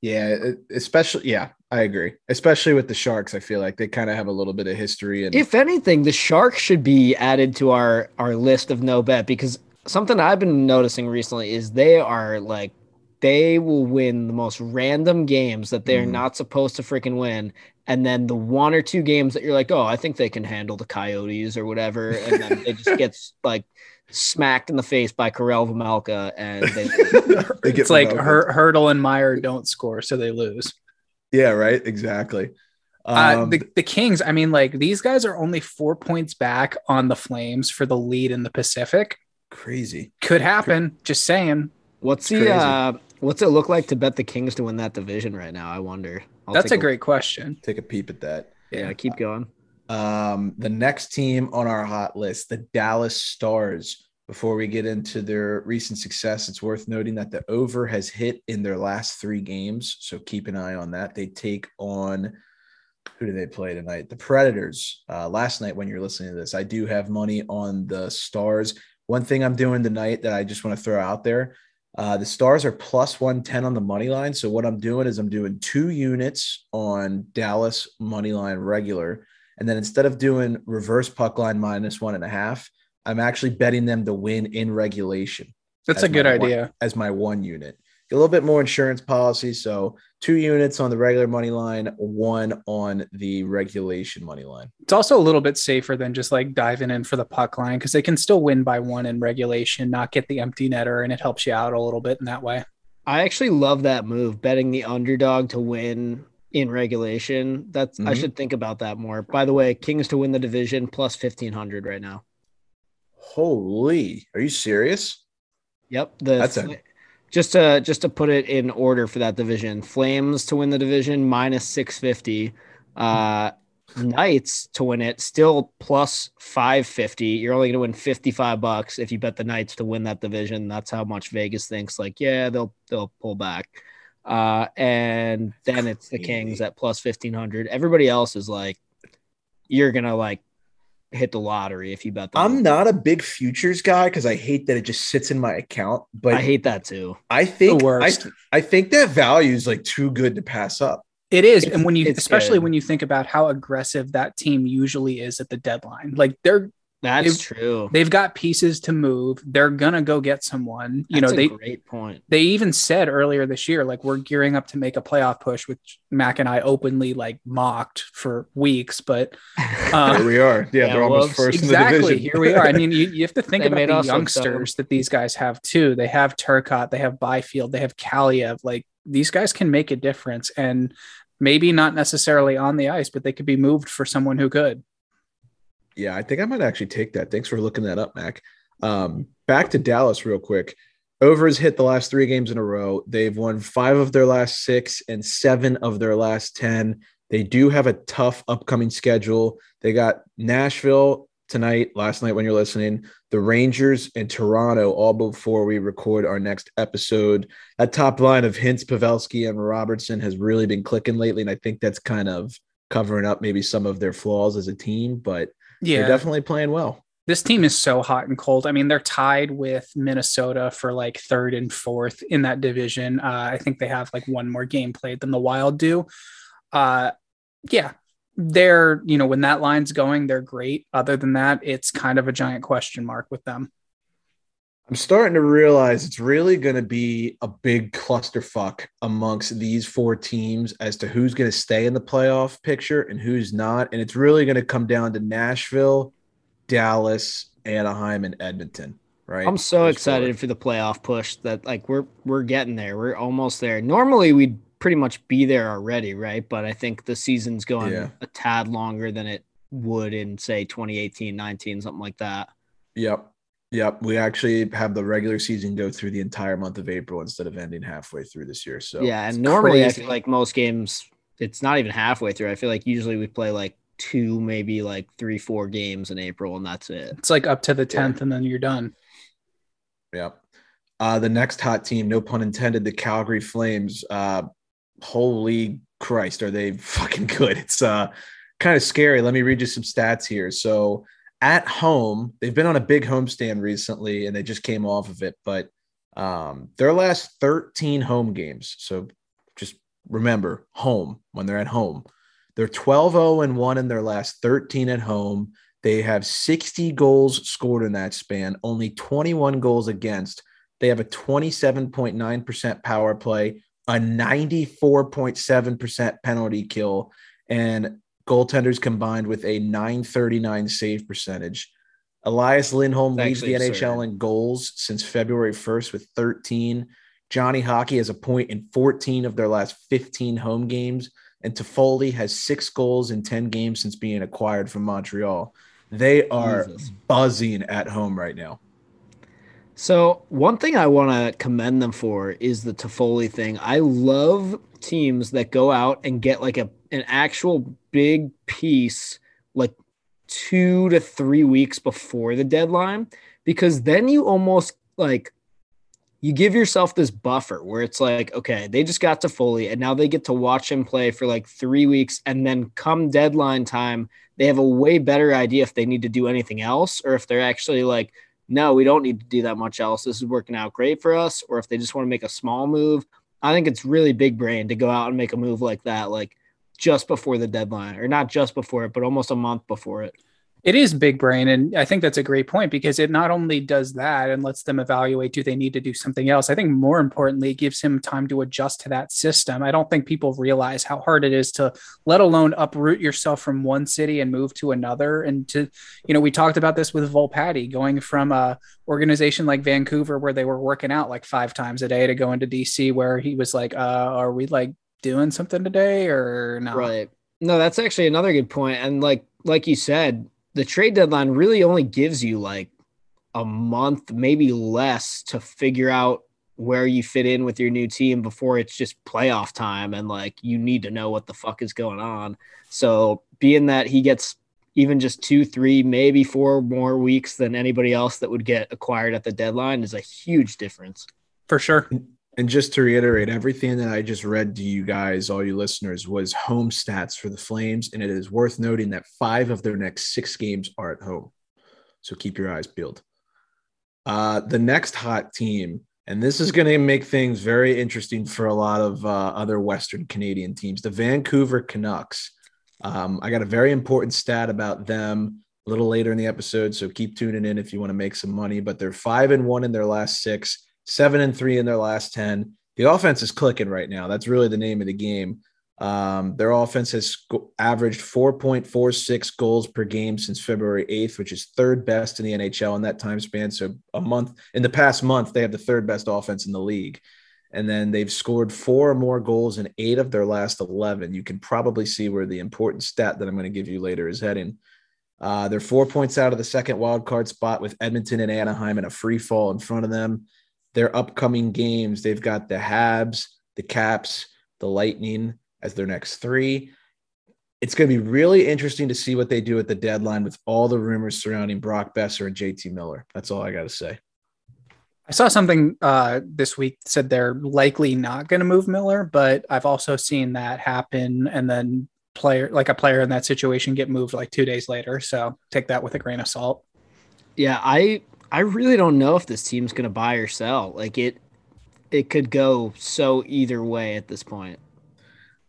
Yeah, especially yeah, I agree. Especially with the Sharks, I feel like they kind of have a little bit of history and If anything, the Sharks should be added to our our list of no bet because something I've been noticing recently is they are like they will win the most random games that they're mm. not supposed to freaking win and then the one or two games that you're like, oh, I think they can handle the Coyotes or whatever, and then it just gets (laughs) like smacked in the face by Karel Vejmelka, and they, (laughs) they it's like Her- Hertl and Meier don't score, so they lose. Yeah, right. Exactly. Uh, um, the, the Kings, I mean, like these guys are only four points back on the Flames for the lead in the Pacific. Crazy. Could happen. Just saying. What's the uh, what's it look like to bet the Kings to win that division right now? I wonder. I'll That's a, a great question. Take a peep at that. Yeah, keep going. Um, the next team on our hot list, the Dallas Stars. Before we get into their recent success, it's worth noting that the over has hit in their last three games. So keep an eye on that. They take on who do they play tonight? The Predators. Uh, last night, when you're listening to this, I do have money on the Stars. one thing I'm doing tonight that I just want to throw out there. Uh, the stars are plus 110 on the money line. So what I'm doing is I'm doing two units on Dallas money line regular. And then instead of doing reverse puck line minus one and a half, I'm actually betting them to win in regulation. That's a good idea. One, as my one unit. A little bit more insurance policy. So two units on the regular money line, one on the regulation money line. It's also a little bit safer than just like diving in for the puck line because they can still win by one in regulation, not get the empty netter, and it helps you out a little bit in that way. I actually love that move, betting the underdog to win in regulation. That's mm-hmm. I should think about that more. By the way, Kings to win the division plus 1500 right now. Holy, are you serious? Yep. The That's a- just to just to put it in order for that division. Flames to win the division minus 650. Uh Knights to win it still plus 550. You're only going to win 55 bucks if you bet the Knights to win that division. That's how much Vegas thinks like, yeah, they'll they'll pull back. Uh and then it's the Kings at plus 1500. Everybody else is like you're going to like hit the lottery if you bet them. I'm not a big futures guy because I hate that it just sits in my account. But I hate that too. I think I, I think that value is like too good to pass up. It is, it's, and when you especially good. when you think about how aggressive that team usually is at the deadline, like they're that's true. They've got pieces to move. They're gonna go get someone. You That's know, they great point. They even said earlier this year, like we're gearing up to make a playoff push, which Mac and I openly like mocked for weeks. But (laughs) uh, here we are. Yeah, yeah they're almost first exactly. in the division. here we are. I mean, you, you have to (laughs) think about the youngsters that these guys have too. They have Turcotte, they have Byfield, they have Kaliyev. Like these guys can make a difference, and maybe not necessarily on the ice, but they could be moved for someone who could. Yeah, I think I might actually take that. Thanks for looking that up, Mac. Um, back to Dallas real quick. Over has hit the last three games in a row. They've won five of their last six and seven of their last 10. They do have a tough upcoming schedule. They got Nashville tonight, last night when you're listening, the Rangers and Toronto, all before we record our next episode. That top line of Hintz, Pavelski, and Robertson has really been clicking lately. And I think that's kind of covering up maybe some of their flaws as a team. But yeah, they're definitely playing well. This team is so hot and cold. I mean, they're tied with Minnesota for like third and fourth in that division. Uh, I think they have like one more game played than the Wild do. Uh, yeah, they're you know when that line's going, they're great. Other than that, it's kind of a giant question mark with them. I'm starting to realize it's really going to be a big clusterfuck amongst these four teams as to who's going to stay in the playoff picture and who's not. And it's really going to come down to Nashville, Dallas, Anaheim, and Edmonton. Right. I'm so excited for the playoff push that like we're we're getting there. We're almost there. Normally we'd pretty much be there already, right? But I think the season's going yeah. a tad longer than it would in say 2018, 19, something like that. Yep. Yep, we actually have the regular season go through the entire month of April instead of ending halfway through this year. So yeah, and normally crazy. I feel like most games it's not even halfway through. I feel like usually we play like two, maybe like three, four games in April, and that's it. It's like up to the tenth, yeah. and then you're done. Yep. Uh, the next hot team, no pun intended, the Calgary Flames. Uh, holy Christ, are they (laughs) fucking good? It's uh kind of scary. Let me read you some stats here. So at home, they've been on a big homestand recently and they just came off of it, but um, their last 13 home games. So just remember home when they're at home. They're 12 0 and 1 in their last 13 at home. They have 60 goals scored in that span, only 21 goals against. They have a 27.9% power play, a 94.7% penalty kill, and goaltenders combined with a 939 save percentage. Elias Lindholm leads the NHL in goals since February 1st with 13. Johnny Hockey has a point in 14 of their last 15 home games. And Toffoli has six goals in 10 games since being acquired from Montreal. They are Jesus. buzzing at home right now. So one thing I want to commend them for is the Toffoli thing. I love teams that go out and get like a an actual big piece like two to three weeks before the deadline because then you almost like you give yourself this buffer where it's like okay they just got Toffoli and now they get to watch him play for like three weeks and then come deadline time they have a way better idea if they need to do anything else or if they're actually like no, we don't need to do that much else. This is working out great for us. Or if they just want to make a small move, I think it's really big brain to go out and make a move like that, like just before the deadline, or not just before it, but almost a month before it. It is big brain. And I think that's a great point because it not only does that and lets them evaluate do they need to do something else, I think more importantly, it gives him time to adjust to that system. I don't think people realize how hard it is to let alone uproot yourself from one city and move to another. And to, you know, we talked about this with Volpatti going from a organization like Vancouver where they were working out like five times a day to go into DC where he was like, uh, are we like doing something today or not? Right. No, that's actually another good point. And like like you said, the trade deadline really only gives you like a month, maybe less, to figure out where you fit in with your new team before it's just playoff time and like you need to know what the fuck is going on. So, being that he gets even just two, three, maybe four more weeks than anybody else that would get acquired at the deadline is a huge difference. For sure. And just to reiterate, everything that I just read to you guys, all you listeners, was home stats for the Flames. And it is worth noting that five of their next six games are at home. So keep your eyes peeled. Uh, the next hot team, and this is going to make things very interesting for a lot of uh, other Western Canadian teams, the Vancouver Canucks. Um, I got a very important stat about them a little later in the episode. So keep tuning in if you want to make some money. But they're five and one in their last six seven and three in their last 10. The offense is clicking right now. That's really the name of the game. Um, their offense has averaged 4.46 goals per game since February 8th, which is third best in the NHL in that time span. So, a month in the past month, they have the third best offense in the league. And then they've scored four or more goals in eight of their last 11. You can probably see where the important stat that I'm going to give you later is heading. Uh, they're four points out of the second wild card spot with Edmonton and Anaheim and a free fall in front of them their upcoming games. They've got the Habs, the Caps, the Lightning as their next three. It's going to be really interesting to see what they do at the deadline with all the rumors surrounding Brock Boeser and JT Miller. That's all I got to say. I saw something uh, this week said they're likely not going to move Miller, but I've also seen that happen and then player like a player in that situation get moved like two days later. So take that with a grain of salt. Yeah, I I really don't know if this team's going to buy or sell. Like it, it could go so either way at this point.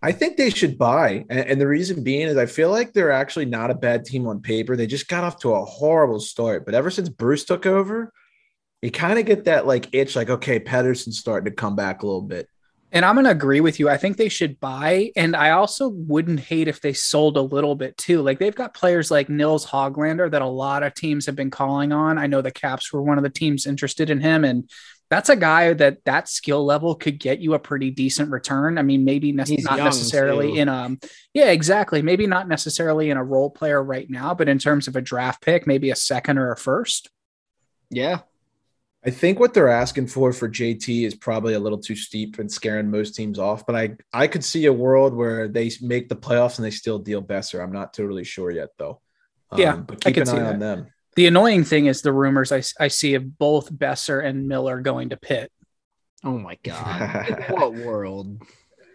I think they should buy. And, the reason being is I feel like they're actually not a bad team on paper. They just got off to a horrible start. But ever since Bruce took over, you kind of get that like itch, like, okay, Pettersson's starting to come back a little bit. And I'm going to agree with you. I think they should buy. And I also wouldn't hate if they sold a little bit too. Like they've got players like Nils Hoglander that a lot of teams have been calling on. I know the Caps were one of the teams interested in him. And that's a guy that that skill level could get you a pretty decent return. I mean, maybe ne- not necessarily too. in a, yeah, exactly. Maybe not necessarily in a role player right now, but in terms of a draft pick, maybe a second or a first. Yeah, I think what they're asking for for JT is probably a little too steep and scaring most teams off. But I I could see a world where they make the playoffs and they still deal Boeser. I'm not totally sure yet though. Um, yeah, but keep an eye on them. The annoying thing is the rumors I, I see of both Boeser and Miller going to Pitt. Oh my god! (laughs) what world?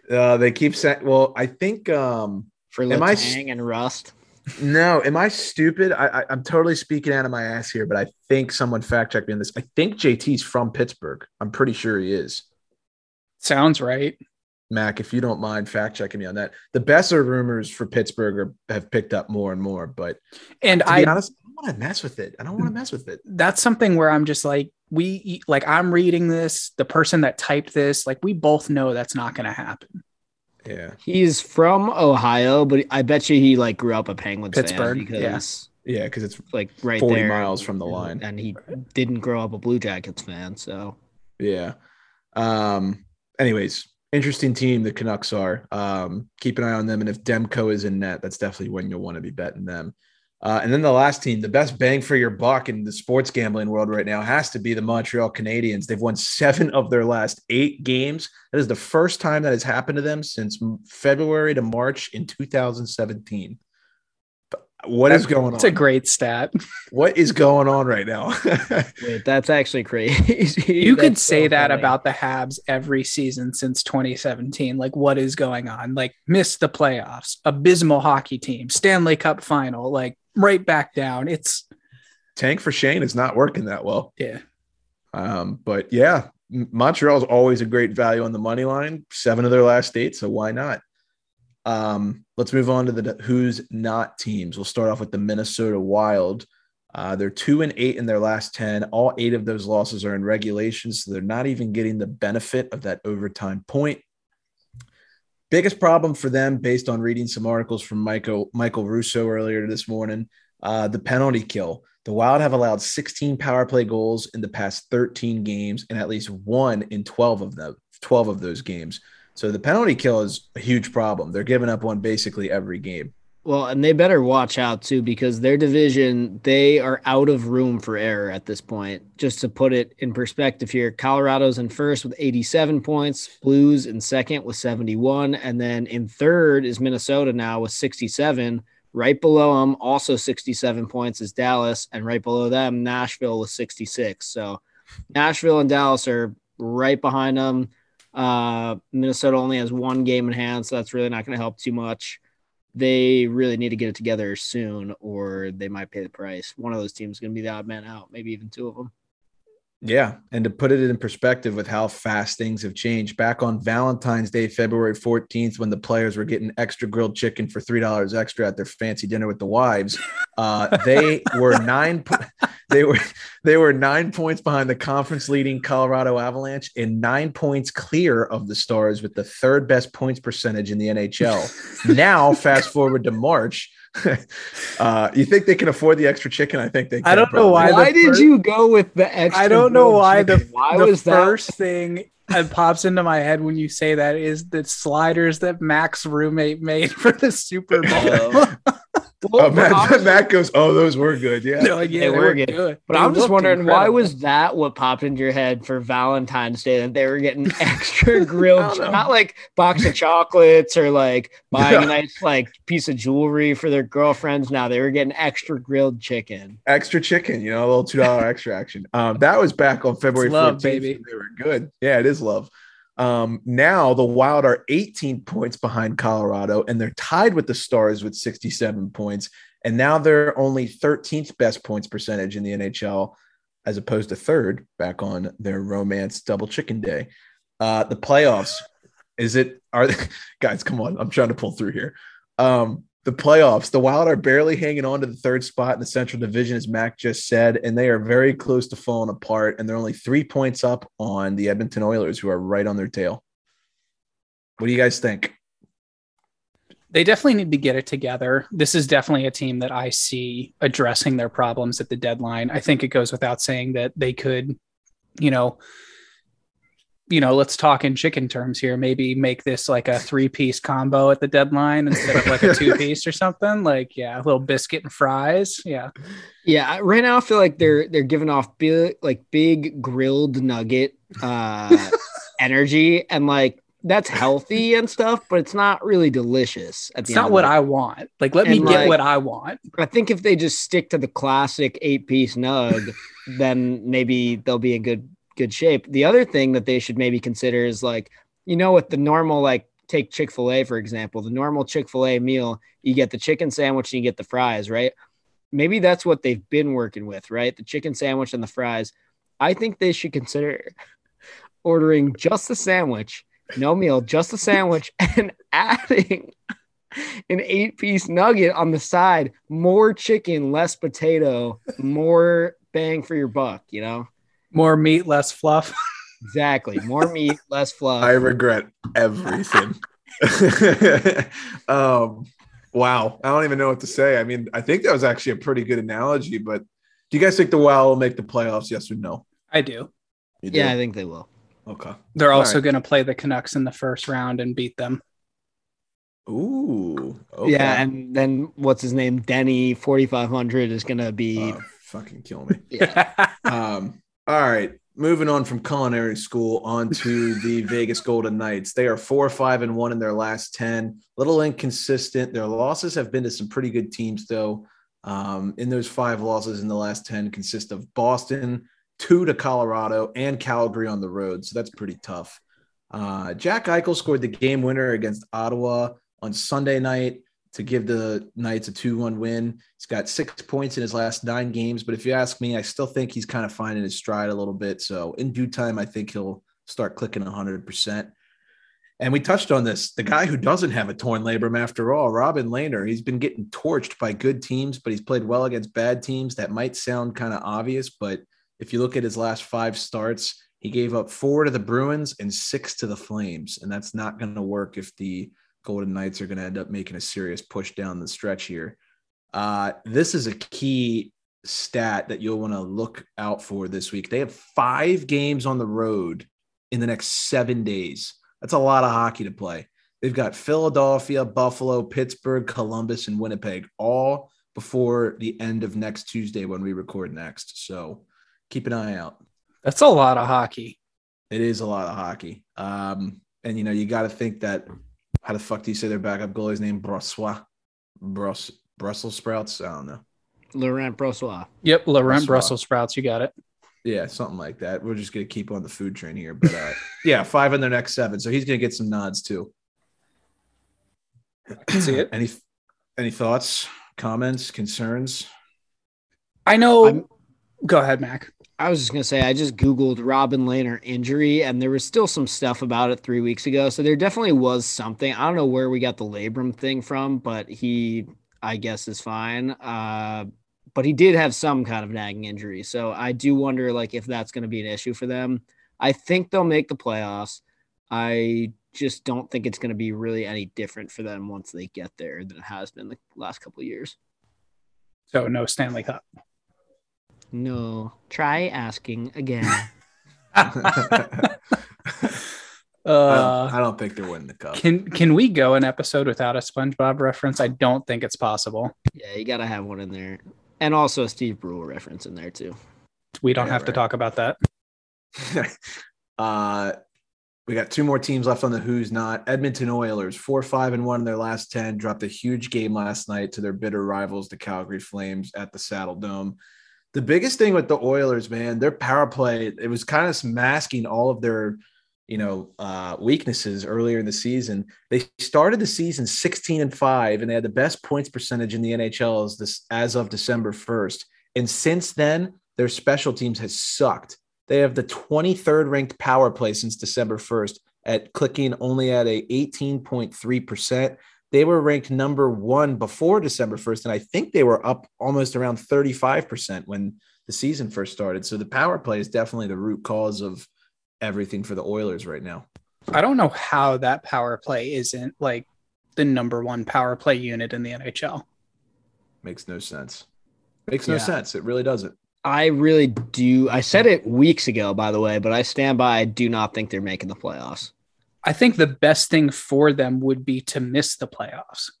Uh, they keep saying. Well, I think um, for Letang and Rust. No, am I stupid? I, I am totally speaking out of my ass here, but I think someone fact checked me on this. I think JT's from Pittsburgh. I'm pretty sure he is. Sounds right. Mac, if you don't mind fact checking me on that. The Boeser rumors for Pittsburgh are, have picked up more and more, but and to I, honest, I don't want to mess with it. I don't want to mess with it. That's something where I'm just like, we like I'm reading this, the person that typed this, like we both know that's not going to happen. Yeah. He's from Ohio, but I bet you he like grew up a Penguins Pittsburgh fan because yeah, yeah, because it's like right 40 there, miles from the line, and he didn't grow up a Blue Jackets fan. So yeah. Um. Anyways, interesting team the Canucks are. Um. Keep an eye on them, and if Demko is in net, that's definitely when you'll want to be betting them. Uh, and then the last team, the best bang for your buck in the sports gambling world right now has to be the Montreal Canadiens. They've won seven of their last eight games. That is the first time that has happened to them since February to March in 2017. What that's, is going on? It's a great stat. What is going on right now? (laughs) Wait, that's actually crazy. (laughs) You could say so that about the Habs every season since 2017. Like, what is going on? Like, missed the playoffs, abysmal hockey team, Stanley Cup final. Like, right back down. It's tank for Shane is not working that well. Yeah. Um, but yeah, Montreal is always a great value on the money line. Seven of their last eight, so why not? Um, let's move on to the who's not teams. We'll start off with the Minnesota Wild. Uh, they're two and eight in their last 10. All eight of those losses are in regulation, so they're not even getting the benefit of that overtime point. Biggest problem for them, based on reading some articles from Michael Michael Russo earlier this morning, uh, the penalty kill. The Wild have allowed 16 power play goals in the past 13 games, and at least one in 12 of them, 12 of those games. So the penalty kill is a huge problem. They're giving up one basically every game. Well, and they better watch out too because their division, they are out of room for error at this point. Just to put it in perspective here, Colorado's in first with 87 points, Blues in second with 71, and then in third is Minnesota now with 67. Right below them, also 67 points, is Dallas, and right below them, Nashville with 66. So Nashville and Dallas are right behind them. Uh, Minnesota only has one game in hand, so that's really not going to help too much. They really need to get it together soon, or they might pay the price. One of those teams is going to be the odd man out, maybe even two of them. Yeah. And to put it in perspective with how fast things have changed, back on Valentine's Day, February 14th, when the players were getting extra grilled chicken for $3 extra at their fancy dinner with the wives, uh, they were nine (laughs) they were they were nine points behind the conference leading Colorado Avalanche and nine points clear of the stars with the third best points percentage in the NHL. (laughs) now, fast forward to March (laughs) uh, you think they can afford the extra chicken? I think they. Can, I don't know why. Why did first, you go with the extra? I don't know why chicken? the why the was first that? thing that pops into my head when you say that is the sliders that Mac's roommate made for the Super Bowl. (laughs) Well, oh, Matt, (laughs) Matt, goes, "Oh, those were good. Yeah, like, yeah, they, they were good. good. But they I'm just wondering incredible. why was that what popped into your head for Valentine's Day that they were getting (laughs) extra grilled, not like box of chocolates or like buying yeah. a nice like piece of jewelry for their girlfriends. Now they were getting extra grilled chicken, extra chicken. You know, a little two dollar (laughs) extra action. Um, that was back on February love, 14th. Baby. They were good. Yeah, it is love. Um, now the Wild are 18 points behind Colorado, and they're tied with the Stars with 67 points. And now they're only 13th best points percentage in the NHL, as opposed to third back on their romance double chicken day. Uh, the playoffs, is it? Are (laughs) guys? Come on, I'm trying to pull through here. Um, the playoffs. The Wild are barely hanging on to the third spot in the Central Division, as Mac just said, and they are very close to falling apart. And they're only three points up on the Edmonton Oilers, who are right on their tail. What do you guys think? They definitely need to get it together. This is definitely a team that I see addressing their problems at the deadline. I think it goes without saying that they could, you know, you know, let's talk in chicken terms here. Maybe make this like a three piece combo at the deadline instead of like a (laughs) two piece or something. Like, yeah, a little biscuit and fries. Yeah. Yeah. Right now, I feel like they're they're giving off big like big grilled nugget uh (laughs) energy and like that's healthy and stuff, but it's not really delicious. it's not what I want. Like, let and me get like, what I want. I think if they just stick to the classic eight piece nug, then maybe they'll be a good good shape. The other thing that they should maybe consider is like, you know, with the normal, like, take Chick fil A, for example, the normal Chick fil A meal, you get the chicken sandwich and you get the fries, right? Maybe that's what they've been working with, right? The chicken sandwich and the fries. I think they should consider (laughs) ordering just the sandwich, no meal, just the sandwich, (laughs) and adding an eight piece nugget on the side, more chicken, less potato, more bang for your buck, you know? More meat, less fluff. (laughs) exactly. More meat, less fluff. I regret everything. (laughs) um, wow. I don't even know what to say. I mean, I think that was actually a pretty good analogy, but do you guys think the Wild will make the playoffs? Yes or no? I do. do? Yeah, I think they will. Okay. They're also right. going to play the Canucks in the first round and beat them. Ooh. Okay. Yeah, and then what's his name? Denny 4500 is going to be oh, fucking kill me. (laughs) yeah. um all right. Moving on from culinary school onto the (laughs) Vegas Golden Knights. They are four, five, and one in their last 10. A Little inconsistent. Their losses have been to some pretty good teams, though. Um, in those five losses in the last 10 consist of Boston, two to Colorado, and Calgary on the road. So that's pretty tough. Uh, Jack Eichel scored the game winner against Ottawa on Sunday night. To give the Knights a 2 1 win. He's got six points in his last nine games. But if you ask me, I still think he's kind of finding his stride a little bit. So in due time, I think he'll start clicking 100%. And we touched on this. The guy who doesn't have a torn labrum after all, Robin Lehner, he's been getting torched by good teams, but he's played well against bad teams. That might sound kind of obvious, but if you look at his last five starts, he gave up four to the Bruins and six to the Flames. And that's not going to work if the Golden Knights are going to end up making a serious push down the stretch here. Uh, this is a key stat that you'll want to look out for this week. They have five games on the road in the next seven days. That's a lot of hockey to play. They've got Philadelphia, Buffalo, Pittsburgh, Columbus, and Winnipeg all before the end of next Tuesday when we record next. So keep an eye out. That's a lot of hockey. It is a lot of hockey. Um, and you know, you got to think that how the fuck do you say their backup goalie's name? Brossoit, Brus, Brussels sprouts. I don't know. Laurent Brossoit. Yep, Laurent Brossoit. Brussels sprouts. You got it. Yeah, something like that. We're just gonna keep on the food train here, but uh, (laughs) yeah, five in their next seven. So he's gonna get some nods too. See it. Any any thoughts, comments, concerns? I know. I'm- Go ahead, Mac. I was just gonna say I just googled Robin Lehner injury, and there was still some stuff about it three weeks ago. So there definitely was something. I don't know where we got the labrum thing from, but he, I guess, is fine. Uh, but he did have some kind of nagging injury, so I do wonder like if that's going to be an issue for them. I think they'll make the playoffs. I just don't think it's going to be really any different for them once they get there than it has been the last couple of years. So no Stanley Cup. No, try asking again. (laughs) I, Uh, don't, I don't think they're winning the cup. can can we go an episode without a SpongeBob reference? I don't think it's possible. Yeah, you gotta have one in there, and also a Steve Brule reference in there too. We don't Yeah, have to talk about that. (laughs) uh, we got two more teams left on the Who's Not. Edmonton Oilers, four, five, and one in their last 10, dropped a huge game last night to their bitter rivals, the Calgary Flames, at the Saddledome. The biggest thing with the Oilers, man, their power play, it was kind of masking all of their, you know, uh, weaknesses earlier in the season. They started the season 16 and five, and they had the best points percentage in the NHL as, this, as of December 1st. And since then, their special teams has sucked. They have the 23rd ranked power play since December 1st at clicking only at a 18.3%. They were ranked number one before December 1st, and I think they were up almost around 35% when the season first started. So the power play is definitely the root cause of everything for the Oilers right now. I don't know how that power play isn't like the number one power play unit in the NHL. Makes no sense. Makes no Yeah. sense. It really doesn't. I really do. I said it weeks ago, by the way, but I stand by. I do not think they're making the playoffs. I think the best thing for them would be to miss the playoffs.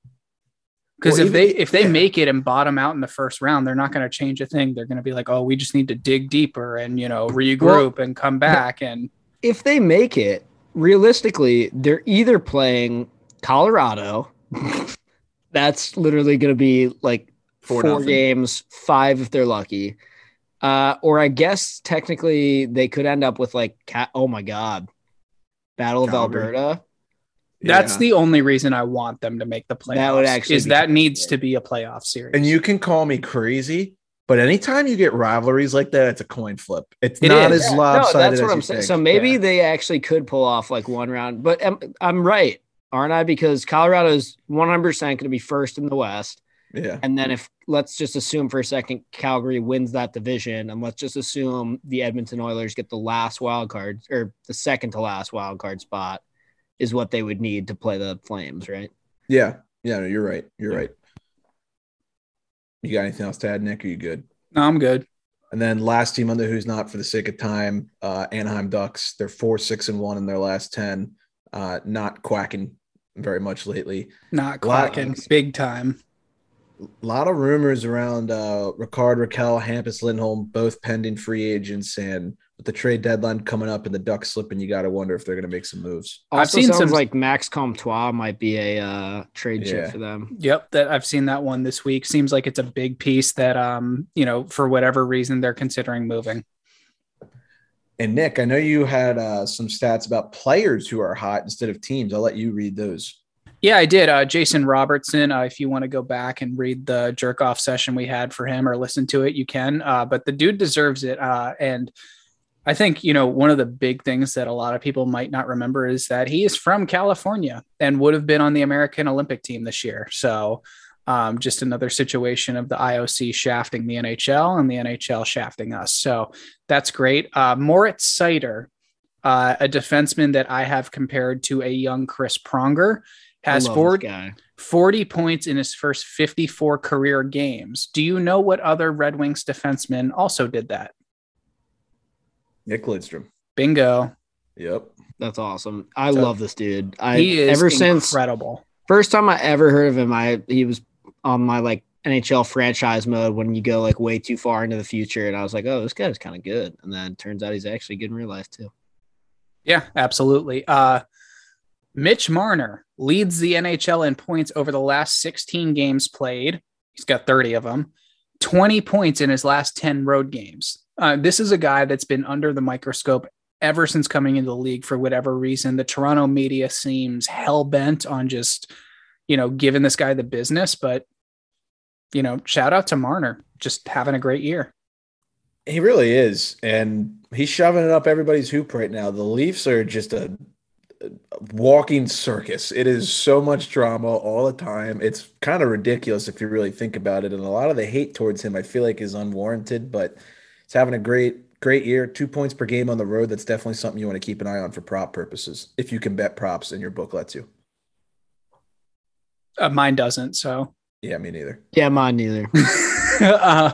Because Well, if they if they yeah. make it and bottom out in the first round, they're not going to change a thing. They're going to be like, "Oh, we just need to dig deeper and you know regroup and come back." And If they make it, realistically, they're either playing Colorado. (laughs) That's literally going to be like Four four, games, five if they're lucky. Uh, or I guess technically they could end up with like, oh my God, Battle Calgary. of Alberta. that's Yeah. the only reason I want them to make the playoffs. That would actually is that needs to be a playoff series. And you can call me crazy, but anytime you get rivalries like that, it's a coin flip. It's It not is. as Yeah, lopsided no, that's as what you I'm saying. think. So maybe Yeah. they actually could pull off like one round, but I'm, I'm right, aren't I? Because Colorado's 100% going to be first in the West. Yeah. And then if let's just assume for a second Calgary wins that division, and let's just assume the Edmonton Oilers get the last wild card or the second to last wild card spot is what they would need to play the Flames, right? Yeah. Yeah. No, you're right. You're right. You got anything else to add, Nick? Are you good? no, I'm good. And then last team on the who's not for the sake of time, uh, Anaheim Ducks. They're four, six, and one in their last 10. Uh, not quacking very much lately. Not Lot- quacking big time. A lot of rumors around uh, Rickard Rakell, Hampus Lindholm, both pending free agents. And with the trade deadline coming up and the Ducks slipping, you got to wonder if they're going to make some moves. I've Also seen sounds some- like Max Comtois might be a uh, trade Yeah. chip for them. Yep, that I've seen that one this week. Seems like it's a big piece that um, you know, for whatever reason they're considering moving. And Nick, I know you had uh, some stats about players who are hot instead of teams. I'll let you read those. Yeah, I did. Uh, Jason Robertson. Uh, if you want to go back and read the jerk off session we had for him or listen to it, you can. Uh, but the dude deserves it. Uh, and I think, you know, one of the big things that a lot of people might not remember is that he is from California and would have been on the American Olympic team this year. So um, just another situation of the IOC shafting the NHL and the NHL shafting us. So that's great. Uh, Moritz Seider, uh, a defenseman that I have compared to a young Chris Pronger has 40, 40 points in his first 54 career games. Do you know what other Red Wings defenseman also did that? Nick Lidstrom. Bingo. Yep. That's awesome. I so, love this dude. I he is ever incredible. since incredible. First time I ever heard of him, I he was on my like NHL franchise mode when you go like way too far into the future, and I was like, oh, this guy's kind of good. And then it turns out he's actually good in real life too. Yeah, absolutely. Uh Mitch Marner leads the NHL in points over the last 16 games played. He's got 30 of them, 20 points in his last 10 road games. Uh, this is a guy that's been under the microscope ever since coming into the league for whatever reason. The Toronto media seems hell bent on just, you know, giving this guy the business. But, you know, shout out to Marner, just having a great year. He really is. And he's shoving it up everybody's hoop right now. The Leafs are just a walking circus. It is so much drama all the time. It's kind of ridiculous if you really think about it. And a lot of the hate towards him, I feel like, is unwarranted. But he's having a great, great year. Two points per game on the road. That's definitely something you want to keep an eye on for prop purposes, if you can bet props and your book lets you. Uh, mine doesn't. So yeah, me neither. Yeah, mine neither. (laughs) uh,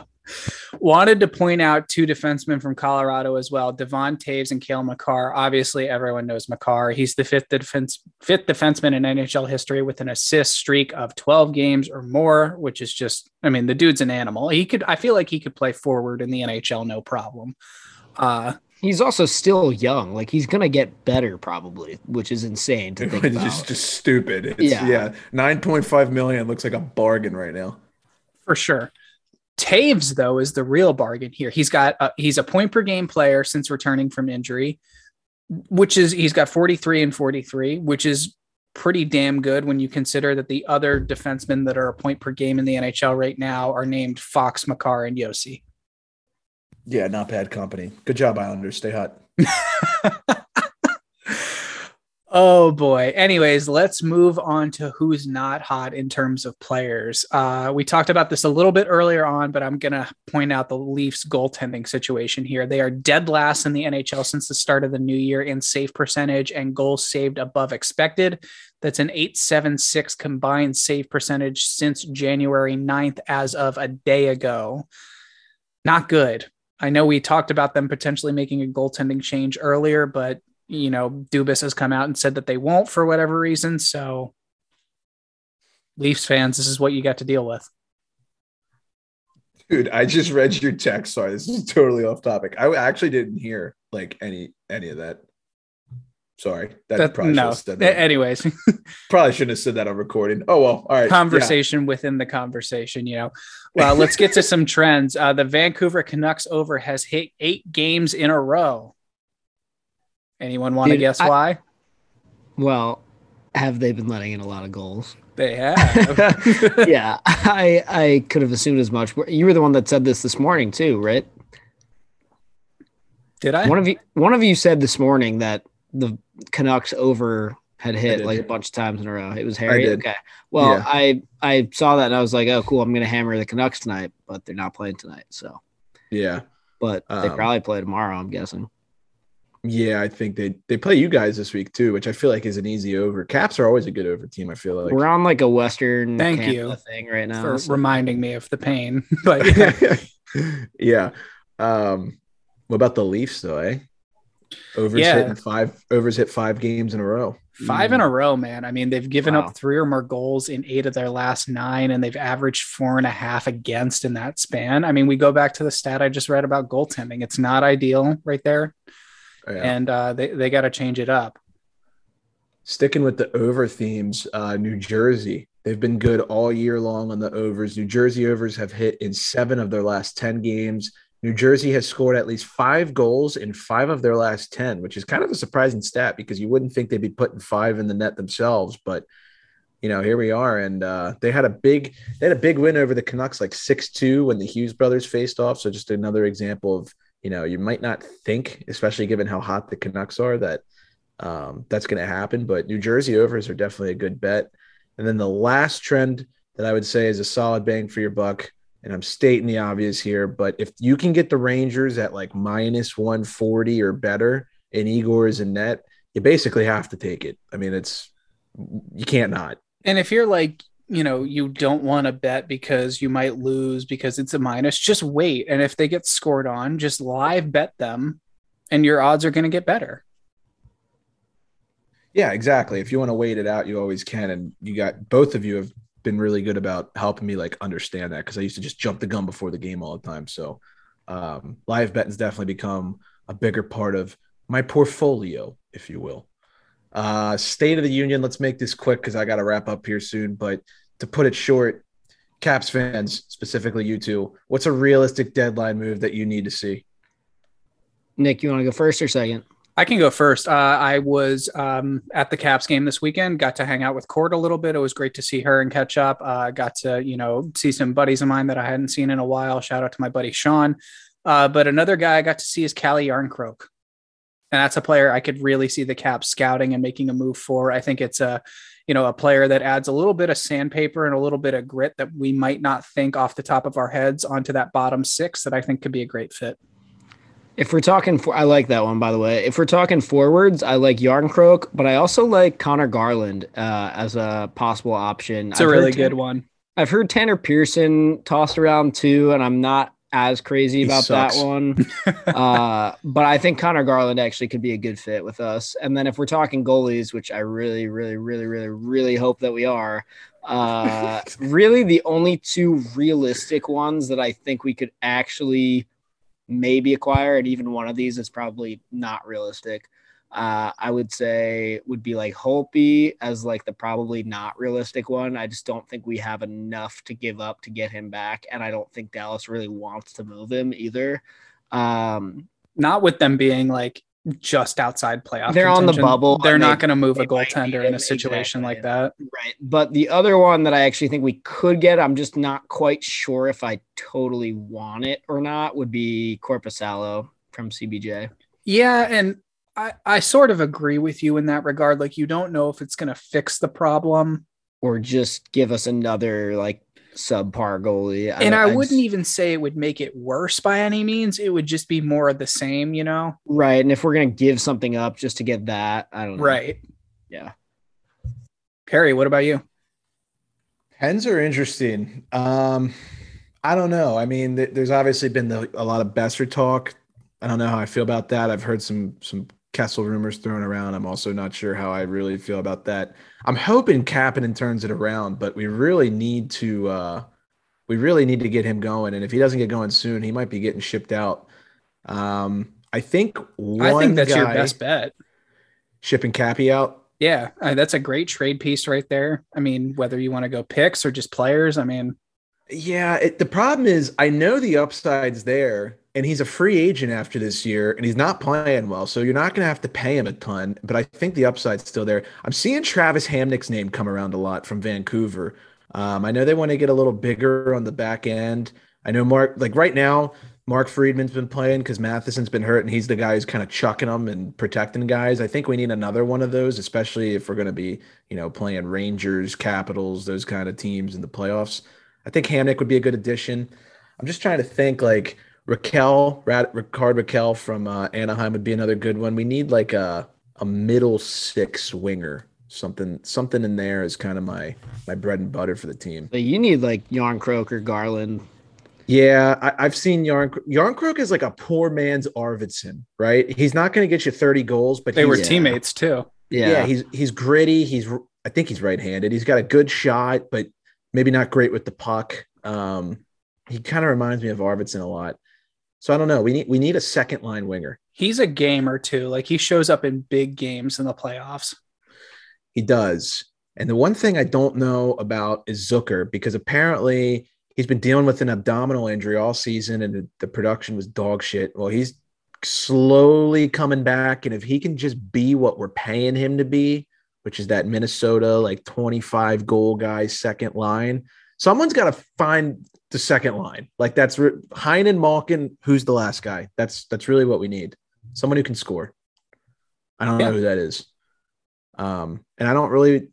Wanted to point out two defensemen from Colorado as well, Devon Toews and Cale Makar. Obviously, everyone knows Makar. He's the fifth defense fifth defenseman in NHL history with an assist streak of 12 games or more, which is just, I mean, the dude's an animal. He could, I feel like he could play forward in the NHL, no problem. Uh, He's also still young. Like he's gonna get better probably, which is insane to (laughs) think about. Just, just stupid. It's, yeah, yeah. Nine point five million looks like a bargain right now. For sure. Toews, though, is the real bargain here. He's got a, he's a point per game player since returning from injury, which is he's got 43 and 43, which is pretty damn good when you consider that the other defensemen that are a point per game in the NHL right now are named Fox, Makar, and Josi. Yeah, not bad company. Good job, Islanders. Stay hot. (laughs) Oh boy. Anyways, let's move on to who's not hot in terms of players. Uh, we talked about this a little bit earlier on, but I'm going to point out the Leafs goaltending situation here. They are dead last in the NHL since the start of the new year in save percentage and goals saved above expected. That's an 876 combined save percentage since January 9th, as of a day ago. Not good. I know we talked about them potentially making a goaltending change earlier, but you know, Dubas has come out and said that they won't for whatever reason. So, Leafs fans, this is what you got to deal with. Dude, I just read your text. Sorry, this is totally off topic. I actually didn't hear like any any of that. Sorry, that, that probably no. That. Anyways, (laughs) probably shouldn't have said that on recording. Oh well, all right. Conversation yeah. within the conversation, you know. Well, let's get to (laughs) some trends. Uh, the Vancouver Canucks over has hit eight games in a row. Anyone want to guess I, why? Well, have they been letting in a lot of goals? They (laughs) have. yeah, I I could have assumed as much. You were the one that said this this morning too, right? Did I? One of you one of you said this morning that the Canucks over had hit like a bunch of times in a row. It was Harry. Okay. Well, yeah. I I saw that and I was like, oh cool, I'm gonna hammer the Canucks tonight, but they're not playing tonight. So yeah. But they um, probably play tomorrow, I'm guessing. Yeah, I think they they play you guys this week too, which I feel like is an easy over. Caps are always a good over team. I feel like we're on like a Western. Thank you thing right now for so. reminding me of the pain. (laughs) (laughs) But yeah. (laughs) yeah. Um, what about the Leafs though? Eh? Overs yeah. hitting five. Overs hit five games in a row. Five mm. in a row, man. I mean, they've given wow. up three or more goals in eight of their last nine, and they've averaged four and a half against in that span. I mean, we go back to the stat I just read about goaltending. It's not ideal right there yeah. and uh, they they got to change it up. Sticking with the over themes, uh, New Jersey they've been good all year long on the overs. New Jersey overs have hit in seven of their last ten games. New Jersey has scored at least five goals in five of their last 10, which is kind of a surprising stat because you wouldn't think they'd be putting five in the net themselves. But you know, here we are, and uh, they had a big they had a big win over the Canucks, like six two, when the Hughes brothers faced off. So just another example of you know you might not think, especially given how hot the Canucks are, that um, that's going to happen. But New Jersey overs are definitely a good bet. And then the last trend that I would say is a solid bang for your buck. And I'm stating the obvious here, but if you can get the Rangers at like minus 140 or better in Igor's and net, you basically have to take it. I mean, it's you can't not. And if you're like, you know, you don't want to bet because you might lose because it's a minus, just wait. And if they get scored on, just live bet them and your odds are going to get better. Yeah, exactly. If you want to wait it out, you always can. And you got both of you have been really good about helping me like understand that because I used to just jump the gun before the game all the time. So um, live betting's definitely become a bigger part of my portfolio, if you will. Uh, State of the Union. Let's make this quick because I got to wrap up here soon. But to put it short, Caps fans, specifically you two, what's a realistic deadline move that you need to see? Nick, you want to go first or second? I can go first. Uh, I was um, at the Caps game this weekend. Got to hang out with Court a little bit. It was great to see her and catch up. Uh, got to you know see some buddies of mine that I hadn't seen in a while. Shout out to my buddy Sean. Uh, but another guy I got to see is Calle Jarnkrok, and that's a player I could really see the Caps scouting and making a move for. I think it's a you know a player that adds a little bit of sandpaper and a little bit of grit that we might not think off the top of our heads onto that bottom six that I think could be a great fit. If we're talking for, I like that one by the way. If we're talking forwards, I like Jarnkrok, but I also like Conor Garland uh, as a possible option. It's a really good one. I've heard Tanner Pearson tossed around too, and I'm not as crazy about that one. (laughs) uh, but I think Conor Garland actually could be a good fit with us. And then if we're talking goalies, which I really, really, really, really, really hope that we are, uh, (laughs) really the only two realistic ones that I think we could actually maybe acquire, and even one of these is probably not realistic. Uh, I would say would be like Holtby as like the probably not realistic one. I just don't think we have enough to give up to get him back, and I don't think Dallas really wants to move him either. Um, not with them being like just outside playoff. They're contention. on the bubble. They're not going to move a goaltender in a situation exactly. like that. Right. But the other one that I actually think we could get, I'm just not quite sure if I totally want it or not, would be Korpisalo from CBJ. Yeah. And I, I sort of agree with you in that regard. Like, you don't know if it's going to fix the problem or just give us another like subpar goalie. And I, I wouldn't just, even say it would make it worse by any means. It would just be more of the same, you know? Right. And if we're going to give something up just to get that, I don't know. Right. Yeah. Perry, what about you? Pens are interesting. Um, I don't know. I mean, th- there's obviously been the, a lot of Boeser talk. I don't know how I feel about that. I've heard some some Kessel rumors thrown around. I'm also not sure how I really feel about that. I'm hoping Kapanen turns it around, but we really need to uh, we really need to get him going. And if he doesn't get going soon, he might be getting shipped out. Um, I think I think that's your best bet. Shipping Cappy out. Yeah, that's a great trade piece right there. I mean, whether you want to go picks or just players, I mean, yeah. It, the problem is, I know the upside's there, and he's a free agent after this year and he's not playing well. So you're not going to have to pay him a ton, but I think the upside's still there. I'm seeing Travis Hamonic's name come around a lot from Vancouver. Um, I know they want to get a little bigger on the back end. I know Mark, like right now, Mark Friedman's been playing because Matheson's been hurt and he's the guy who's kind of chucking them and protecting guys. I think we need another one of those, especially if we're going to be, you know, playing Rangers, Capitals, those kind of teams in the playoffs. I think Hamonic would be a good addition. I'm just trying to think like – Rakell, Rickard Rakell from uh, Anaheim would be another good one. We need like a a middle six winger. Something something in there is kind of my my bread and butter for the team. But you need like Jarnkrok or Garland. Yeah, I, have seen Yarn Jarnkrok is like a poor man's Arvidsson, right? He's not going to get you 30 goals, but they were teammates too. Yeah. yeah, he's he's gritty. He's I think he's right-handed. He's got a good shot, but maybe not great with the puck. Um, he kind of reminds me of Arvidsson a lot. So I don't know. We need we need a second line winger. He's a gamer too. Like he shows up in big games in the playoffs. He does. And the one thing I don't know about is Zucker because apparently he's been dealing with an abdominal injury all season and the production was dog shit. Well, he's slowly coming back. And if he can just be what we're paying him to be, which is that Minnesota like 25 goal guy second line. Someone's got to find the second line. Like that's re- Heinen, Malkin. Who's the last guy? That's that's really what we need. Someone who can score. I don't Yeah. know who that is. Um, and I don't really.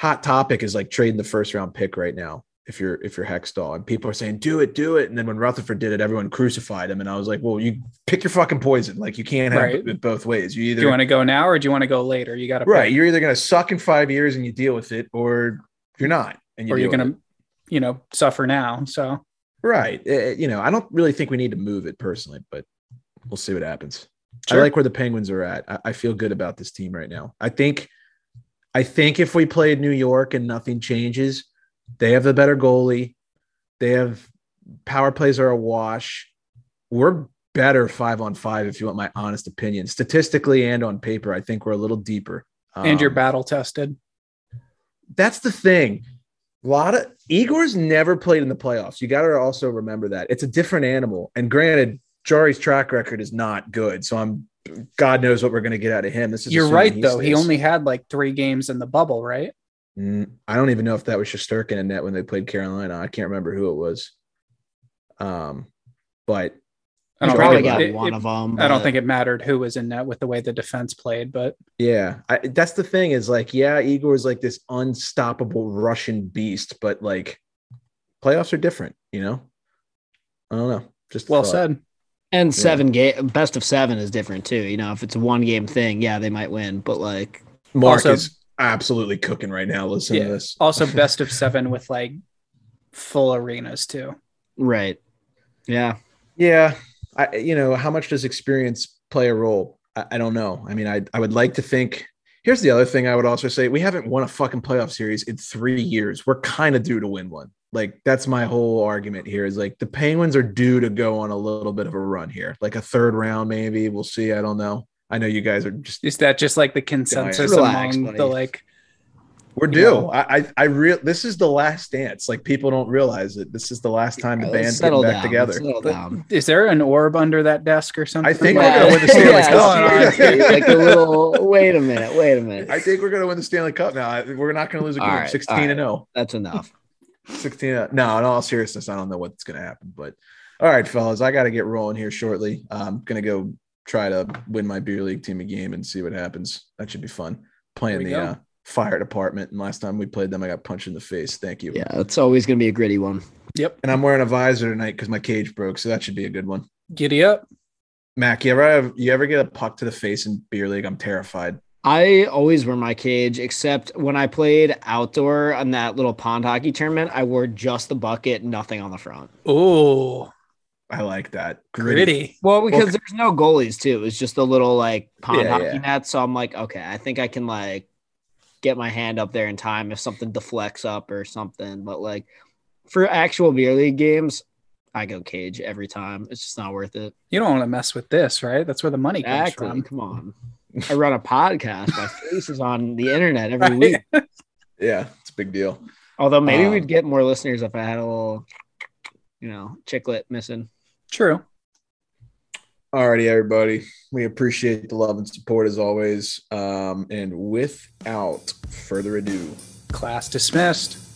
Hot topic is like trading the first round pick right now. If you're if you're Hextall and people are saying do it, do it, and then when Rutherford did it, everyone crucified him, and I was like, well, you pick your fucking poison. Like you can't have Right. it both ways. You either Do you want to go now or do you want to go later? You got to right, you're either gonna suck in five years and you deal with it, or you're not, and you or you're gonna, you know, suffer now. So right. Eh, you know, I don't really think we need to move it personally, but we'll see what happens. Sure. I like where the Penguins are at. I, I feel good about this team right now. I think, I think if we played New York and nothing changes, they have the better goalie. They have power plays are a wash. We're better five on five, if you want my honest opinion. Statistically and on paper, I think we're a little deeper. and you're Um, battle tested. that's the thing. A lot of Igor's never played in the playoffs. You got to also remember that it's a different animal. And granted, Jarry's track record is not good. So I'm, God knows what we're going to get out of him. This is You're right though. He only had like three games in the bubble, right? I don't even know if that was Shesterkin in net when they played Carolina. I can't remember who it was. Um, but I don't probably think it- got it- one it- of them. I don't think it mattered who was in net with the way the defense played, but yeah, I, that's the thing is like, yeah, Igor is like this unstoppable Russian beast, but like playoffs are different, you know? I don't know. Just well thought. said. And seven game best of seven is different too. You know, if it's a one game thing, yeah, they might win. But like, Mark Also- is absolutely cooking right now. Listen Yeah. to this. Also, (laughs) best of seven with like full arenas too. right? Yeah, Yeah, I you know how much does experience play a role? I, I don't know. I mean, I I would like to think. Here's the other thing I would also say: we haven't won a fucking playoff series in three years. We're kind of due to win one. Like that's my whole argument here. Is like the Penguins are due to go on a little bit of a run here, like a third round maybe. We'll see. I don't know. I know you guys are just Is that just like the consensus Relax, among buddy. the like? we're You due. know. I I, I real this is the last dance. Like people don't realize it. This is the last time the Let's band's getting back down. together. Let's settle down. Is there an orb under that desk or something? I think Like- we're gonna win the (laughs) Stanley What's Cup. going on? seriously, like a little. Wait a minute. Wait a minute. I think we're going to win the Stanley Cup now. We're not going to lose a All game. right, 16 all and 0. That's enough. 16. and- oh. No, in all seriousness, I don't know what's going to happen. But all right, fellas, I got to get rolling here shortly. I'm going to go try to win my beer league team a game and see what happens. That should be fun. Playing the uh, fire department. And last time we played them, I got punched in the face. Thank you. Yeah, it's always gonna be a gritty one. Yep. And I'm wearing a visor tonight because my cage broke. So that should be a good one. Giddy up. Mac, you ever have you ever get a puck to the face in beer league? I'm terrified. I always wear my cage, except when I played outdoor on that little pond hockey tournament. I wore just the bucket, nothing on the front. Oh, I like that. gritty. Well, because Well, there's no goalies too. It's just a little like pond Yeah, hockey yeah. net. So I'm like, okay, I think I can like get my hand up there in time if something deflects up or something. But like for actual beer league games, I go cage every time. It's just not worth it. You don't want to mess with this, right? That's where the money comes from. Come on. I run a podcast. My (laughs) face is on the internet every Right. week. (laughs) Yeah, it's a big deal. Although maybe Um, we'd get more listeners if I had a little, you know, chicklet missing. True. Alrighty, everybody. We appreciate the love and support as always. Um, and without further ado, Class dismissed.